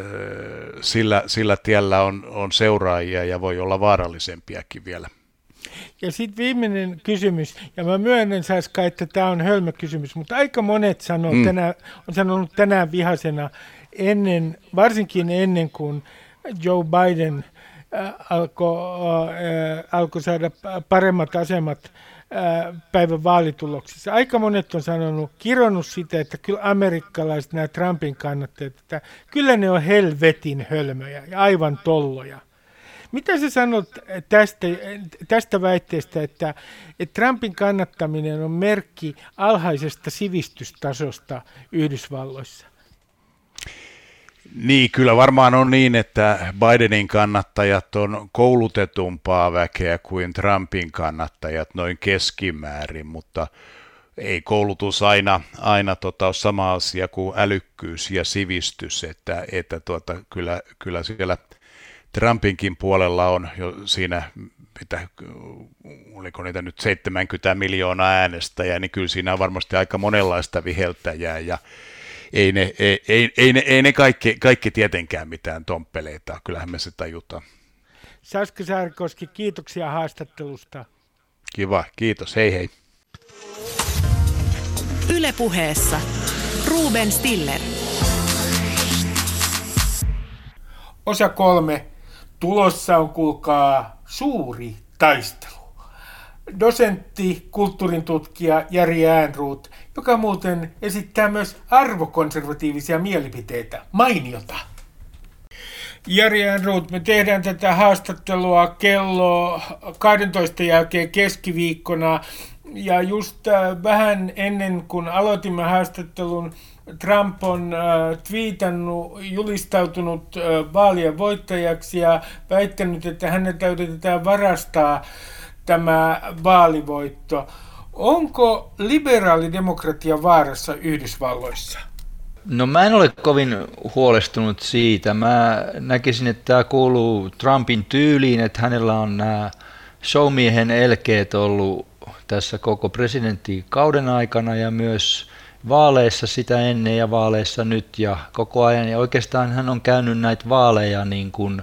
sillä, sillä tiellä on, on seuraajia ja voi olla vaarallisempiakin vielä. Ja sitten viimeinen kysymys, ja mä myönnän Saska, että tämä on hölmö kysymys, mutta aika monet sanoo mm. tänään, on sanonut tänään vihasena, ennen, varsinkin ennen kuin Joe Biden äh, alkoi äh, alko saada paremmat asemat äh, päivän vaalituloksissa. Aika monet on sanonut, kironnut sitä, että kyllä amerikkalaiset, nämä Trumpin kannattajat, että kyllä ne on helvetin hölmöjä ja aivan tolloja. Mitä sä sanot tästä, tästä väitteestä, että, että Trumpin kannattaminen on merkki alhaisesta sivistystasosta Yhdysvalloissa? Niin, kyllä varmaan on niin, että Bidenin kannattajat on koulutetumpaa väkeä kuin Trumpin kannattajat noin keskimäärin, mutta ei koulutus aina, aina tota, ole sama asia kuin älykkyys ja sivistys, että, että tuota, kyllä, kyllä siellä – Trumpinkin puolella on jo siinä, mitä, oliko niitä nyt 70 miljoonaa äänestäjää, niin kyllä siinä on varmasti aika monenlaista viheltäjää ja ei ne, ei, ei, ei ne, ei ne kaikki, kaikki tietenkään mitään tomppeleita, kyllähän me se tajutaan. Saska Saarikoski, kiitoksia haastattelusta. Kiva, kiitos, hei hei. Ylepuheessa Ruben Stiller. Osa kolme Tulossa on, kuulkaa, suuri taistelu. Dosentti, kulttuurin tutkija Jari Äänruut, joka muuten esittää myös arvokonservatiivisia mielipiteitä. Mainiota. Jari Äänruut, me tehdään tätä haastattelua kello 12 jälkeen keskiviikkona. Ja just äh, vähän ennen kuin aloitimme haastattelun, Trump on äh, twiitannut, julistautunut äh, vaalien voittajaksi ja väittänyt, että häneltä yritetään varastaa tämä vaalivoitto. Onko liberaalidemokratia vaarassa Yhdysvalloissa? No mä en ole kovin huolestunut siitä. Mä näkisin, että tämä kuuluu Trumpin tyyliin, että hänellä on nämä showmiehen elkeet ollut tässä koko kauden aikana ja myös vaaleissa sitä ennen ja vaaleissa nyt ja koko ajan. Ja oikeastaan hän on käynyt näitä vaaleja niin kuin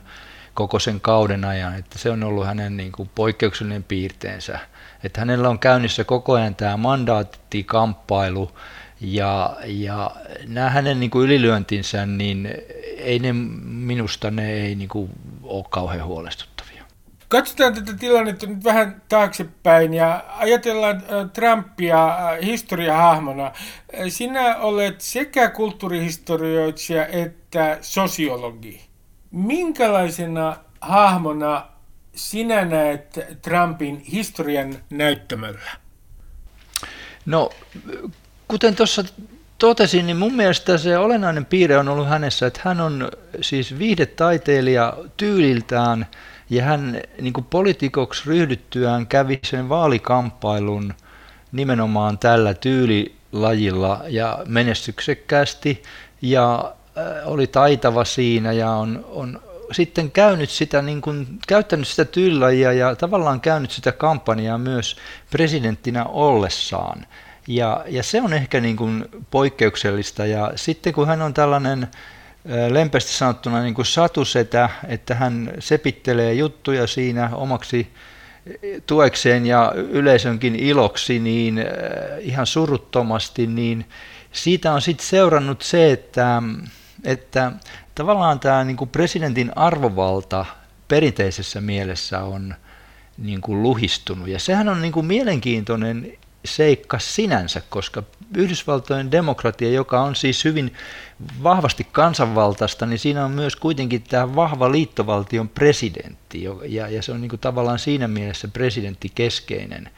koko sen kauden ajan, että se on ollut hänen niin kuin poikkeuksellinen piirteensä. Että hänellä on käynnissä koko ajan tämä mandaattikamppailu ja, ja nämä hänen niin kuin ylilyöntinsä, niin ei ne minusta ne ei niin kuin ole kauhean huolestut. Katsotaan tätä tilannetta nyt vähän taaksepäin ja ajatellaan Trumpia historiahahmona. Sinä olet sekä kulttuurihistorioitsija että sosiologi. Minkälaisena hahmona sinä näet Trumpin historian näyttämällä? No, kuten tuossa totesin, niin mun mielestä se olennainen piirre on ollut hänessä, että hän on siis viihdetaiteilija tyyliltään – ja hän niin kuin politikoksi ryhdyttyään kävi sen vaalikamppailun nimenomaan tällä tyylilajilla ja menestyksekkäästi ja oli taitava siinä ja on, on sitten käynyt sitä, niin kuin, käyttänyt sitä tyylilajia ja tavallaan käynyt sitä kampanjaa myös presidenttinä ollessaan. Ja, ja se on ehkä niin kuin poikkeuksellista. Ja sitten kun hän on tällainen lempeästi sanottuna niin kuin satusetä, että hän sepittelee juttuja siinä omaksi tuekseen ja yleisönkin iloksi niin ihan suruttomasti, niin siitä on sitten seurannut se, että, että tavallaan tämä niin kuin presidentin arvovalta perinteisessä mielessä on niin kuin luhistunut. Ja sehän on niin kuin mielenkiintoinen seikka sinänsä, koska Yhdysvaltojen demokratia, joka on siis hyvin vahvasti kansanvaltaista, niin siinä on myös kuitenkin tämä vahva liittovaltion presidentti, ja, ja se on niin kuin tavallaan siinä mielessä presidentti keskeinen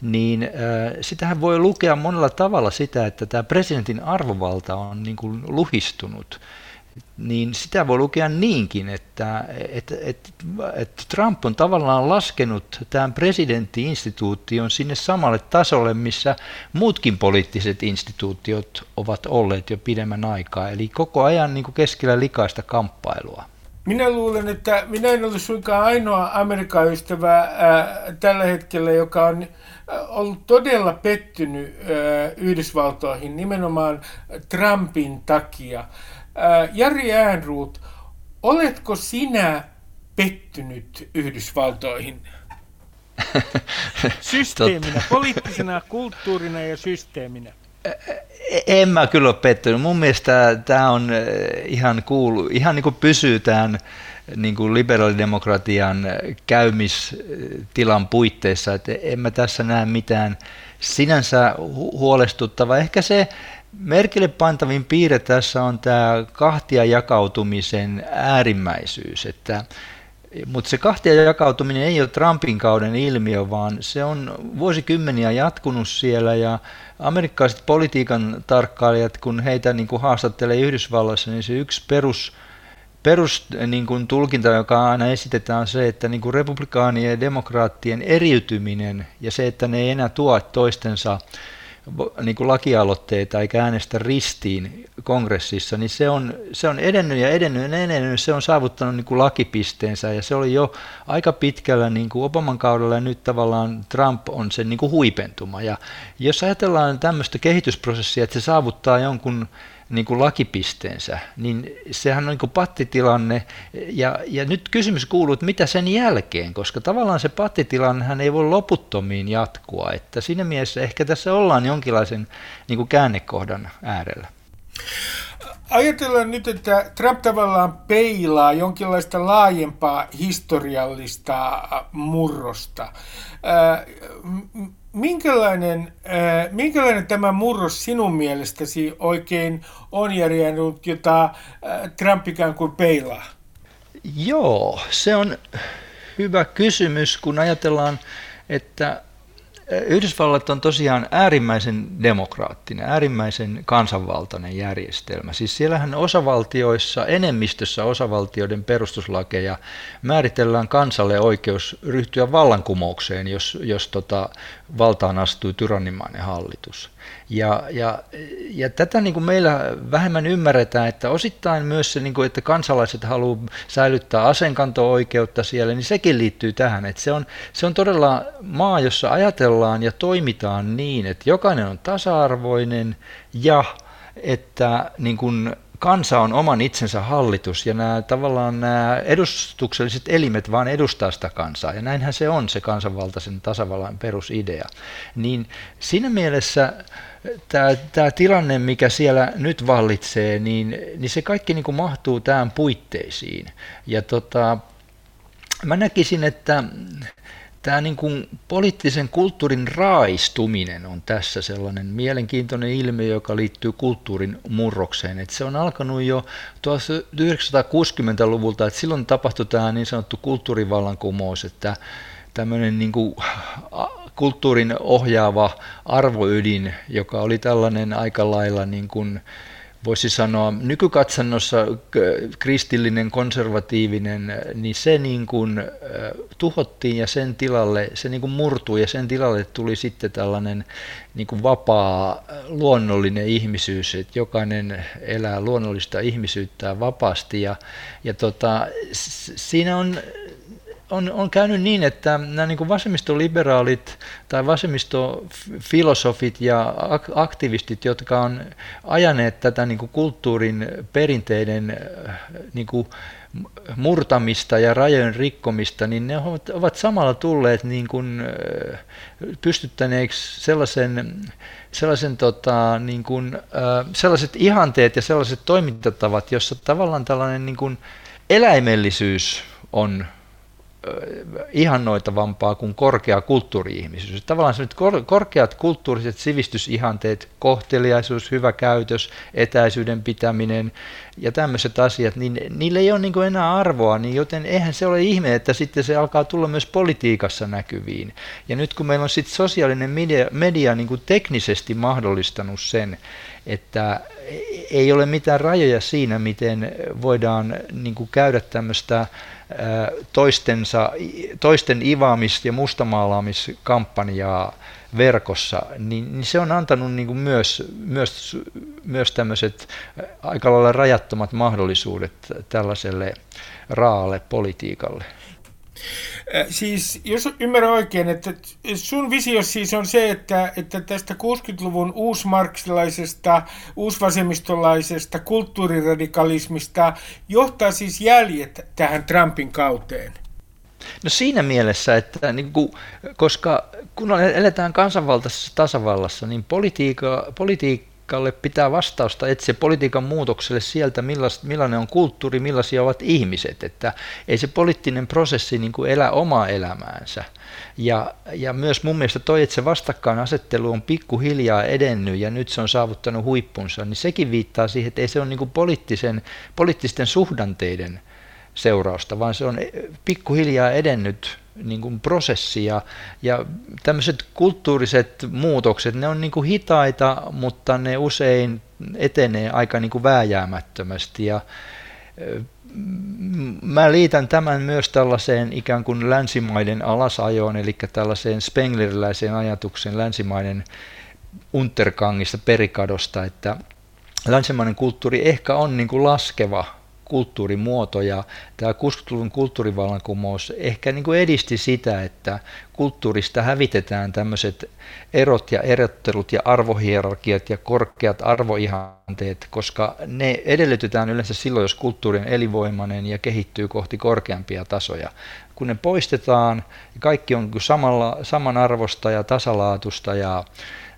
niin äh, sitähän voi lukea monella tavalla sitä, että tämä presidentin arvovalta on niin kuin luhistunut niin sitä voi lukea niinkin, että, että, että, että Trump on tavallaan laskenut tämän presidenttiinstituution sinne samalle tasolle, missä muutkin poliittiset instituutiot ovat olleet jo pidemmän aikaa, eli koko ajan niin kuin keskellä likaista kamppailua. Minä luulen, että minä en ole suinkaan ainoa Amerikan ystävä ää, tällä hetkellä, joka on ollut todella pettynyt ää, Yhdysvaltoihin nimenomaan Trumpin takia. Ää, Jari Äänruut, oletko sinä pettynyt Yhdysvaltoihin? *laughs* Systeeminä, poliittisena, kulttuurina ja systeeminä. En mä kyllä ole pettynyt. Mun mielestä tämä on ihan kuulu, ihan niin kuin pysyy tämän niin kuin liberaalidemokratian käymistilan puitteissa, että en mä tässä näe mitään sinänsä huolestuttavaa. Ehkä se merkille pantavin piirre tässä on tämä kahtia jakautumisen äärimmäisyys, että mutta se kahtia jakautuminen ei ole Trumpin kauden ilmiö, vaan se on vuosikymmeniä jatkunut siellä ja amerikkalaiset politiikan tarkkailijat, kun heitä niin kuin haastattelee Yhdysvalloissa, niin se yksi perus, perus niin kuin tulkinta, joka aina esitetään, on se, että niin kuin republikaanien ja demokraattien eriytyminen ja se, että ne ei enää tuo toistensa niin kuin lakialoitteita eikä äänestä ristiin kongressissa, niin se on, se on edennyt ja edennyt ja edennyt, se on saavuttanut niin kuin lakipisteensä ja se oli jo aika pitkällä niin kuin Obaman kaudella ja nyt tavallaan Trump on sen niin kuin huipentuma. Ja jos ajatellaan tämmöistä kehitysprosessia, että se saavuttaa jonkun niin kuin lakipisteensä, niin sehän on niin kuin pattitilanne. Ja, ja nyt kysymys kuuluu, että mitä sen jälkeen, koska tavallaan se pattitilannehan ei voi loputtomiin jatkua. Että siinä mielessä ehkä tässä ollaan jonkinlaisen niin kuin käännekohdan äärellä. Ajatellaan nyt, että Trump tavallaan peilaa jonkinlaista laajempaa historiallista murrosta. Minkälainen, äh, minkälainen tämä murros sinun mielestäsi oikein on järjännyt, jota äh, Trump ikään kuin peilaa? Joo, se on hyvä kysymys, kun ajatellaan, että Yhdysvallat on tosiaan äärimmäisen demokraattinen, äärimmäisen kansanvaltainen järjestelmä. Siis siellähän osavaltioissa, enemmistössä osavaltioiden perustuslakeja määritellään kansalle oikeus ryhtyä vallankumoukseen, jos, jos tota, valtaan astuu tyrannimainen hallitus. Ja, ja, ja tätä niin kuin meillä vähemmän ymmärretään, että osittain myös se, niin kuin, että kansalaiset haluavat säilyttää asenkanto-oikeutta siellä, niin sekin liittyy tähän. Että se, on, se on todella maa, jossa ajatellaan ja toimitaan niin, että jokainen on tasa-arvoinen ja että niin kuin, kansa on oman itsensä hallitus ja nämä tavallaan nämä edustukselliset elimet vaan edustaa sitä kansaa ja näinhän se on se kansanvaltaisen tasavallan perusidea. Niin siinä mielessä tämä, tämä tilanne, mikä siellä nyt vallitsee, niin, niin se kaikki niin kuin mahtuu tähän puitteisiin. Ja tota, mä näkisin, että tämä niin kuin poliittisen kulttuurin raaistuminen on tässä sellainen mielenkiintoinen ilmiö, joka liittyy kulttuurin murrokseen. Et se on alkanut jo 1960-luvulta, että silloin tapahtui tämä niin sanottu kulttuurivallankumous, että tämmöinen niin kuin kulttuurin ohjaava arvoydin, joka oli tällainen aika lailla niin kuin, voisi sanoa nykykatsannossa kristillinen, konservatiivinen, niin se niin kuin tuhottiin ja sen tilalle, se niin kuin murtui ja sen tilalle tuli sitten tällainen niin kuin vapaa, luonnollinen ihmisyys, että jokainen elää luonnollista ihmisyyttä vapaasti ja, ja tota, siinä on on, on käynyt niin, että nämä niin kuin vasemmistoliberaalit tai vasemmistofilosofit ja aktivistit, jotka on ajaneet tätä niin kuin kulttuurin perinteiden niin kuin murtamista ja rajojen rikkomista, niin ne ovat, ovat samalla tulleet niin kuin pystyttäneeksi sellaisen, sellaisen tota, niin kuin, sellaiset ihanteet ja sellaiset toimintatavat, jossa tavallaan tällainen niin kuin eläimellisyys on ihannoitavampaa kuin korkea kulttuuri-ihmisyys. Tavallaan kor- korkeat kulttuuriset sivistysihanteet, kohteliaisuus, hyvä käytös, etäisyyden pitäminen ja tämmöiset asiat, niin niille ei ole niin enää arvoa, niin joten eihän se ole ihme, että sitten se alkaa tulla myös politiikassa näkyviin. Ja nyt kun meillä on sitten sosiaalinen media, media niin kuin teknisesti mahdollistanut sen, että ei ole mitään rajoja siinä, miten voidaan niin kuin käydä tämmöistä toistensa, toisten ivaamis- ja mustamaalaamiskampanjaa verkossa, niin, niin se on antanut niin kuin myös, myös, myös tämmöiset aika lailla rajattomat mahdollisuudet tällaiselle raalle politiikalle. Siis jos ymmärrän oikein, että sun visio siis on se, että, että tästä 60-luvun uusmarksilaisesta, uusvasemmistolaisesta kulttuuriradikalismista johtaa siis jäljet tähän Trumpin kauteen. No siinä mielessä, että niin kuin, koska kun eletään kansanvaltaisessa tasavallassa, niin politiikka, politiikka politiikalle pitää vastausta etsiä politiikan muutokselle sieltä, millainen on kulttuuri, millaisia ovat ihmiset. Että ei se poliittinen prosessi niin kuin elä omaa elämäänsä. Ja, ja myös mun mielestä toi, että se vastakkainasettelu on pikkuhiljaa edennyt ja nyt se on saavuttanut huippunsa, niin sekin viittaa siihen, että ei se ole niin kuin poliittisen, poliittisten suhdanteiden seurausta, vaan se on pikkuhiljaa edennyt niin kuin prosessi ja, ja tämmöiset kulttuuriset muutokset, ne on niin kuin hitaita, mutta ne usein etenee aika niin kuin vääjäämättömästi. Ja mä liitän tämän myös tällaiseen ikään kuin länsimaiden alasajoon, eli tällaiseen Spengleriläiseen ajatukseen länsimaiden unterkangista, perikadosta, että länsimainen kulttuuri ehkä on niin kuin laskeva kulttuurimuoto ja tämä 60-luvun kulttuurivallankumous ehkä niin kuin edisti sitä, että kulttuurista hävitetään tämmöiset erot ja erottelut ja arvohierarkiat ja korkeat arvoihanteet, koska ne edellytetään yleensä silloin, jos kulttuuri on elinvoimainen ja kehittyy kohti korkeampia tasoja. Kun ne poistetaan, kaikki on samalla, samanarvosta ja tasalaatusta ja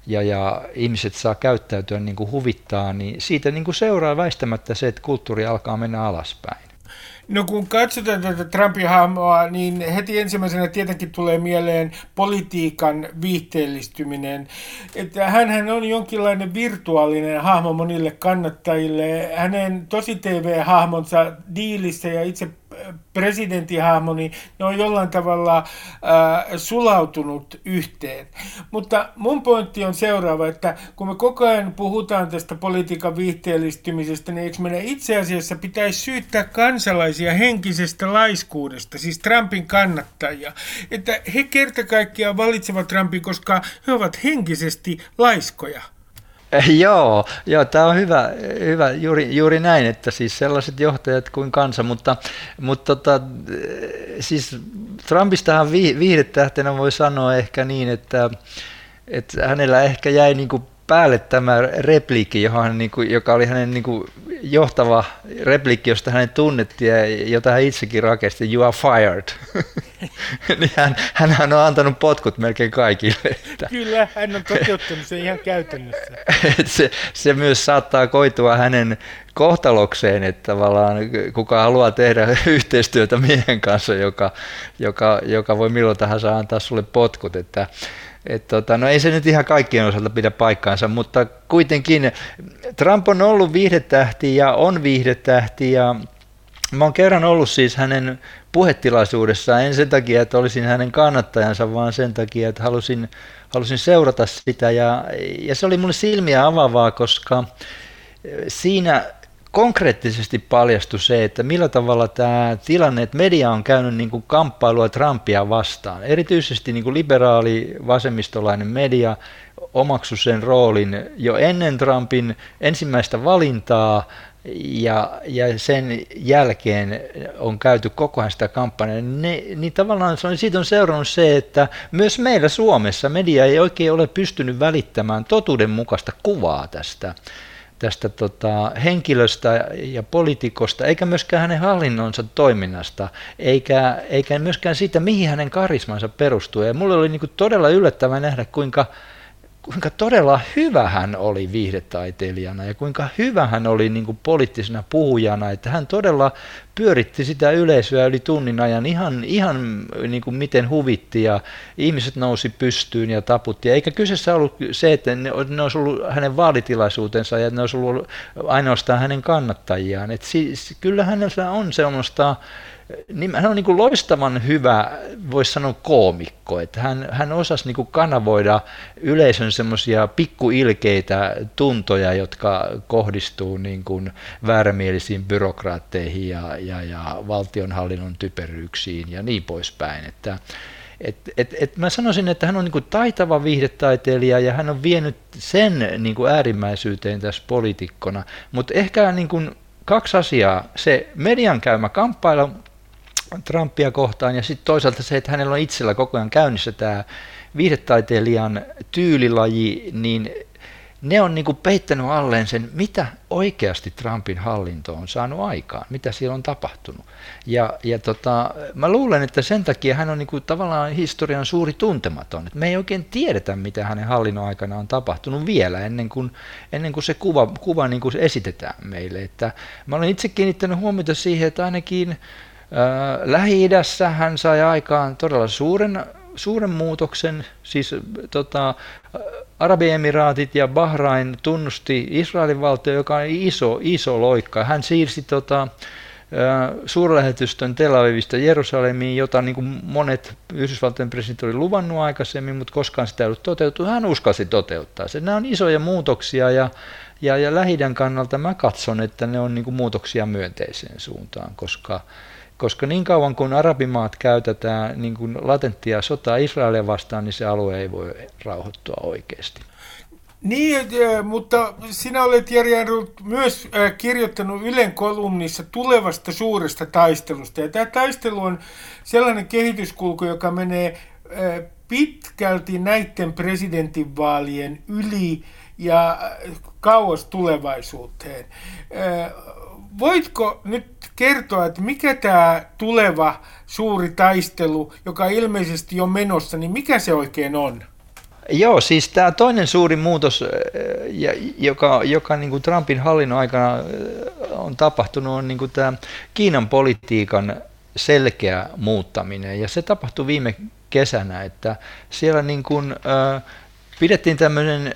ja, ja ihmiset saa käyttäytyä niin kuin huvittaa, niin siitä niin kuin seuraa väistämättä se, että kulttuuri alkaa mennä alaspäin. No kun katsotaan tätä Trumpin hahmoa, niin heti ensimmäisenä tietenkin tulee mieleen politiikan viihteellistyminen. Että hän on jonkinlainen virtuaalinen hahmo monille kannattajille. Hänen tosi TV-hahmonsa diilissä ja itse presidenttihahmo, niin ne on jollain tavalla äh, sulautunut yhteen. Mutta mun pointti on seuraava, että kun me koko ajan puhutaan tästä politiikan viihteellistymisestä, niin eikö meidän itse asiassa pitäisi syyttää kansalaisia henkisestä laiskuudesta, siis Trumpin kannattajia, että he kerta kaikkiaan valitsevat Trumpin, koska he ovat henkisesti laiskoja. Joo, joo tämä on hyvä, hyvä juuri, juuri näin, että siis sellaiset johtajat kuin kansa, mutta, mutta tota, siis Trumpistahan viihdetähtenä voi sanoa ehkä niin, että, että hänellä ehkä jäi niin kuin päälle tämä repliikki, johon, niin kuin, joka oli hänen niin kuin, johtava repliikki, josta hänen tunnettiin ja jota hän itsekin rakensi, you are fired. *laughs* niin hän, hän on antanut potkut melkein kaikille. Että. Kyllä, hän on toteuttanut sen ihan käytännössä. *laughs* se, se myös saattaa koitua hänen kohtalokseen, että tavallaan kuka haluaa tehdä yhteistyötä miehen kanssa, joka, joka, joka voi milloin tahansa antaa sulle potkut. Että, et tota, no ei se nyt ihan kaikkien osalta pidä paikkaansa, mutta kuitenkin Trump on ollut viihdetähti ja on viihdetähti ja mä oon kerran ollut siis hänen puhetilaisuudessaan, en sen takia, että olisin hänen kannattajansa, vaan sen takia, että halusin, halusin seurata sitä ja, ja se oli mulle silmiä avaavaa, koska siinä konkreettisesti paljastui se, että millä tavalla tämä tilanne, että media on käynyt niin kuin kamppailua Trumpia vastaan. Erityisesti niin kuin liberaali vasemmistolainen media omaksu sen roolin jo ennen Trumpin ensimmäistä valintaa ja, ja sen jälkeen on käyty koko ajan sitä kampanjaa, niin, niin tavallaan se on, siitä on seurannut se, että myös meillä Suomessa media ei oikein ole pystynyt välittämään totuudenmukaista kuvaa tästä tästä tota, henkilöstä ja poliitikosta, eikä myöskään hänen hallinnonsa toiminnasta, eikä, eikä myöskään siitä, mihin hänen karismansa perustuu. Ja mulle oli niin kuin todella yllättävää nähdä, kuinka kuinka todella hyvä hän oli viihdetaiteilijana ja kuinka hyvä hän oli niin kuin poliittisena puhujana, että hän todella pyöritti sitä yleisöä yli tunnin ajan ihan, ihan niin kuin miten huvitti ja ihmiset nousi pystyyn ja taputti. Eikä kyseessä ollut se, että ne, ne olisi ollut hänen vaalitilaisuutensa ja ne olisi ollut ainoastaan hänen kannattajiaan. Et siis, kyllä hänellä on semmoista niin hän on niin kuin loistavan hyvä, voisi sanoa koomikko, että hän, hän osasi niin kuin kanavoida yleisön semmoisia pikkuilkeitä tuntoja, jotka kohdistuu niin kuin väärämielisiin byrokraatteihin ja, ja, ja valtionhallinnon typeryyksiin ja niin poispäin. Että, et, et, et mä sanoisin, että hän on niin taitava viihdetaiteilija ja hän on vienyt sen niin äärimmäisyyteen tässä poliitikkona, mutta ehkä niin kaksi asiaa. Se median käymä kamppailu Trumpia kohtaan ja sitten toisaalta se, että hänellä on itsellä koko ajan käynnissä tämä viihdetaiteilijan tyylilaji, niin ne on niinku peittänyt alleen sen, mitä oikeasti Trumpin hallinto on saanut aikaan, mitä siellä on tapahtunut. Ja, ja tota, mä luulen, että sen takia hän on niinku tavallaan historian suuri tuntematon. Et me ei oikein tiedetä, mitä hänen hallinnon aikana on tapahtunut vielä, ennen kuin, ennen kuin se kuva, kuva niinku esitetään meille. Että mä olen itse kiinnittänyt huomiota siihen, että ainakin Lähi-idässä hän sai aikaan todella suuren, suuren muutoksen, siis tota, Arabiemiraatit ja Bahrain tunnusti Israelin valtio, joka on iso, iso loikka. Hän siirsi tota, suurlähetystön Tel Avivista Jerusalemiin, jota niin kuin monet Yhdysvaltojen presidentit oli luvannut aikaisemmin, mutta koskaan sitä ei ollut toteutettu. Hän uskalsi toteuttaa sen. Nämä on isoja muutoksia ja, ja, ja lähidän kannalta mä katson, että ne on niin kuin muutoksia myönteiseen suuntaan, koska koska niin kauan kuin arabimaat käytetään niin kuin latenttia sotaa Israelia vastaan, niin se alue ei voi rauhoittua oikeasti. Niin, mutta sinä olet Jari myös kirjoittanut Ylen kolumnissa tulevasta suuresta taistelusta. Ja tämä taistelu on sellainen kehityskulku, joka menee pitkälti näiden presidentinvaalien yli ja kauas tulevaisuuteen. Voitko nyt kertoa, että mikä tämä tuleva suuri taistelu, joka ilmeisesti on menossa, niin mikä se oikein on? Joo, siis tämä toinen suuri muutos, joka, joka niin kuin Trumpin hallinnon aikana on tapahtunut, on niin kuin tämä Kiinan politiikan selkeä muuttaminen. Ja se tapahtui viime kesänä, että siellä niin kuin, äh, Pidettiin tämmöinen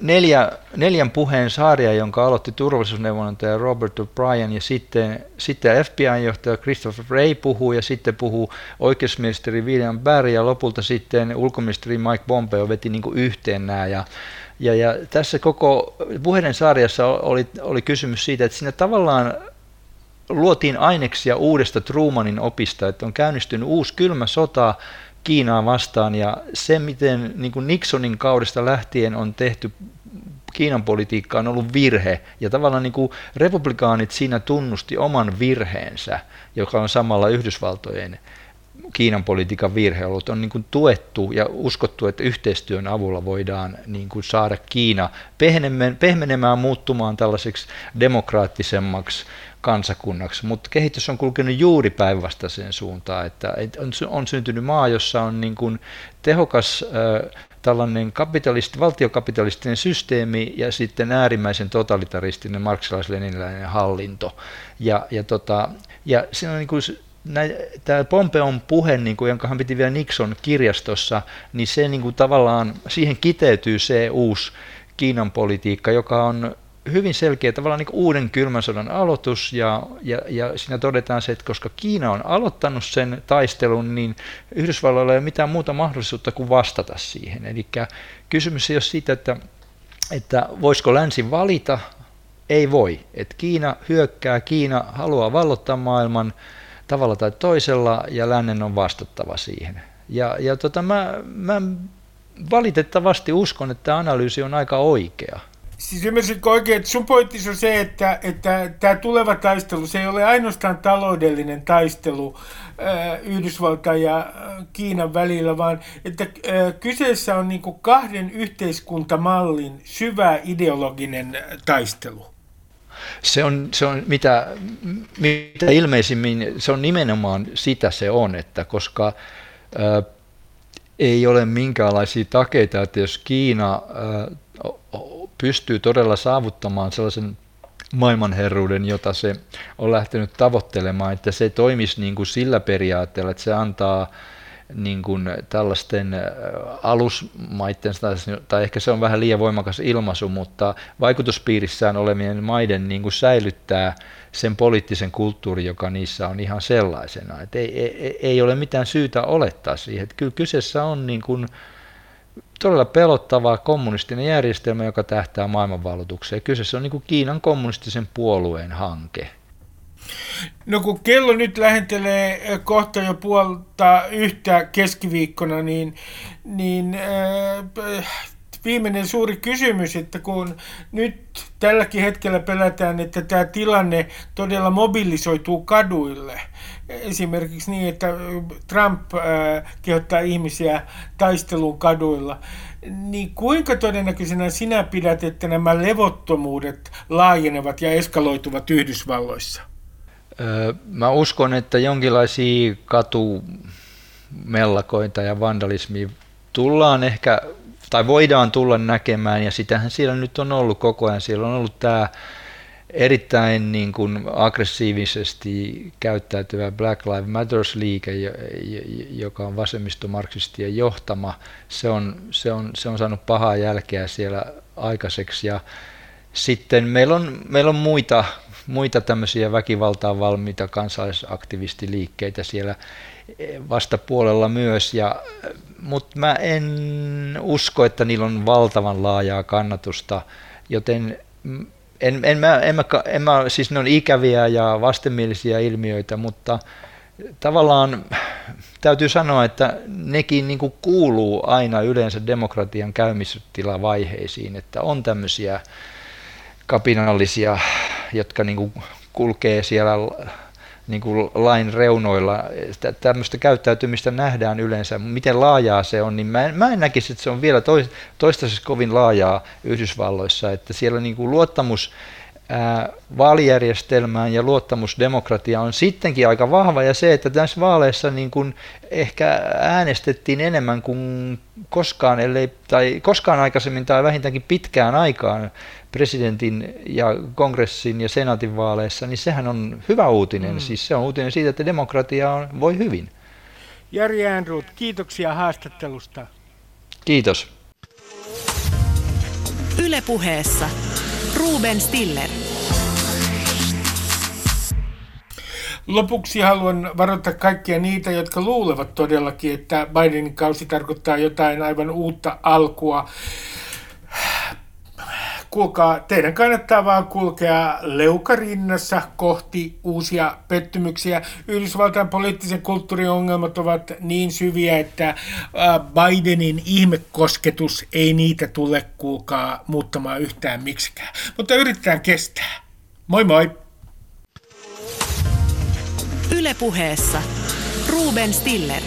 neljä, neljän puheen sarja, jonka aloitti turvallisuusneuvonantaja Robert O'Brien ja sitten, sitten FBI-johtaja Christopher Wray puhuu ja sitten puhuu oikeusministeri William Barry ja lopulta sitten ulkoministeri Mike Pompeo veti niin kuin yhteen nämä ja ja, ja tässä koko puheiden sarjassa oli, oli kysymys siitä, että siinä tavallaan luotiin aineksia uudesta Trumanin opista, että on käynnistynyt uusi kylmä sota, Kiinaa vastaan. Ja se, miten niin kuin Nixonin kaudesta lähtien on tehty Kiinan politiikka on ollut virhe, ja tavallaan niin kuin republikaanit siinä tunnusti oman virheensä, joka on samalla Yhdysvaltojen Kiinan politiikan virhe ollut, on niin kuin tuettu ja uskottu, että yhteistyön avulla voidaan niin kuin saada Kiina pehmenemään, muuttumaan tällaiseksi demokraattisemmaksi kansakunnaksi, mutta kehitys on kulkenut juuri päinvastaiseen suuntaan, että on, syntynyt maa, jossa on niin kuin tehokas tällainen kapitalisti, valtiokapitalistinen systeemi ja sitten äärimmäisen totalitaristinen marksalais-leniniläinen hallinto. Ja, ja, tota, ja siinä on niin kuin tämä Pompeon puhe, niin kuin, jonka hän piti vielä Nixon kirjastossa, niin se niin kuin, tavallaan, siihen kiteytyy se uusi Kiinan politiikka, joka on hyvin selkeä tavallaan niin uuden kylmän sodan aloitus ja, ja, ja siinä todetaan se, että koska Kiina on aloittanut sen taistelun, niin Yhdysvalloilla ei ole mitään muuta mahdollisuutta kuin vastata siihen. Eli kysymys ei ole siitä, että, että voisiko länsi valita, ei voi. Että Kiina hyökkää, Kiina haluaa vallottaa maailman tavalla tai toisella ja lännen on vastattava siihen. Ja, ja tota, mä, mä valitettavasti uskon, että tämä analyysi on aika oikea. Siis ymmärsitkö oikein, että sun pointti on se, että, että tämä tuleva taistelu, se ei ole ainoastaan taloudellinen taistelu äh, Yhdysvaltain ja äh, Kiinan välillä, vaan että äh, kyseessä on niin kahden yhteiskuntamallin syvä ideologinen taistelu. Se on, se on mitä, mitä ilmeisimmin, se on nimenomaan sitä se on, että koska ei ole minkäänlaisia takeita, että jos Kiina pystyy todella saavuttamaan sellaisen maailmanherruuden, jota se on lähtenyt tavoittelemaan, että se toimisi niin kuin sillä periaatteella, että se antaa niin kuin tällaisten alusmaiden, tai ehkä se on vähän liian voimakas ilmaisu, mutta vaikutuspiirissään olevien maiden niin kuin säilyttää sen poliittisen kulttuurin, joka niissä on ihan sellaisena. Että ei, ei, ei ole mitään syytä olettaa siihen. Että kyllä kyseessä on niin kuin todella pelottava kommunistinen järjestelmä, joka tähtää maailmanvalloitukseen. Kyseessä on niin kuin Kiinan kommunistisen puolueen hanke. No kun kello nyt lähentelee kohta jo puolta yhtä keskiviikkona, niin, niin äh, viimeinen suuri kysymys, että kun nyt tälläkin hetkellä pelätään, että tämä tilanne todella mobilisoituu kaduille, esimerkiksi niin, että Trump kehottaa ihmisiä taisteluun kaduilla, niin kuinka todennäköisenä sinä pidät, että nämä levottomuudet laajenevat ja eskaloituvat Yhdysvalloissa? Mä uskon, että jonkinlaisia katumellakoita ja vandalismia tullaan ehkä, tai voidaan tulla näkemään, ja sitähän siellä nyt on ollut koko ajan. Siellä on ollut tämä erittäin niin kuin aggressiivisesti käyttäytyvä Black Lives Matters-liike, joka on vasemmistomarksistien johtama. Se on, se, on, se on saanut pahaa jälkeä siellä aikaiseksi. Ja sitten meillä on, meillä on muita muita tämmöisiä väkivaltaan valmiita kansalaisaktivistiliikkeitä siellä vastapuolella myös, ja, mutta mä en usko, että niillä on valtavan laajaa kannatusta, joten en, en, mä, en, mä, en mä, siis ne on ikäviä ja vastenmielisiä ilmiöitä, mutta tavallaan täytyy sanoa, että nekin niin kuin kuuluu aina yleensä demokratian käymistilavaiheisiin, että on tämmöisiä kapinallisia, jotka niin kuin kulkee siellä niin kuin lain reunoilla. Tämmöistä käyttäytymistä nähdään yleensä. Miten laajaa se on, niin mä en, mä en näkisi, että se on vielä toistaiseksi kovin laajaa Yhdysvalloissa. Että siellä niin kuin luottamus vaalijärjestelmään ja luottamus demokratiaan on sittenkin aika vahva ja se, että tässä vaaleissa niin kuin ehkä äänestettiin enemmän kuin koskaan, ellei, tai koskaan aikaisemmin tai vähintäänkin pitkään aikaan presidentin ja kongressin ja senaatin vaaleissa, niin sehän on hyvä uutinen. Mm. Siis se on uutinen siitä, että demokratia on, voi hyvin. Jari Andrut, kiitoksia haastattelusta. Kiitos. Ylepuheessa Ruben Stiller. Lopuksi haluan varoittaa kaikkia niitä, jotka luulevat todellakin, että Bidenin kausi tarkoittaa jotain aivan uutta alkua kuulkaa, teidän kannattaa vaan kulkea leukarinnassa kohti uusia pettymyksiä. Yhdysvaltain poliittisen kulttuurin ongelmat ovat niin syviä, että Bidenin ihmekosketus ei niitä tule, kuulkaa, muuttamaan yhtään miksikään. Mutta yritetään kestää. Moi moi! Ylepuheessa Ruben Stiller.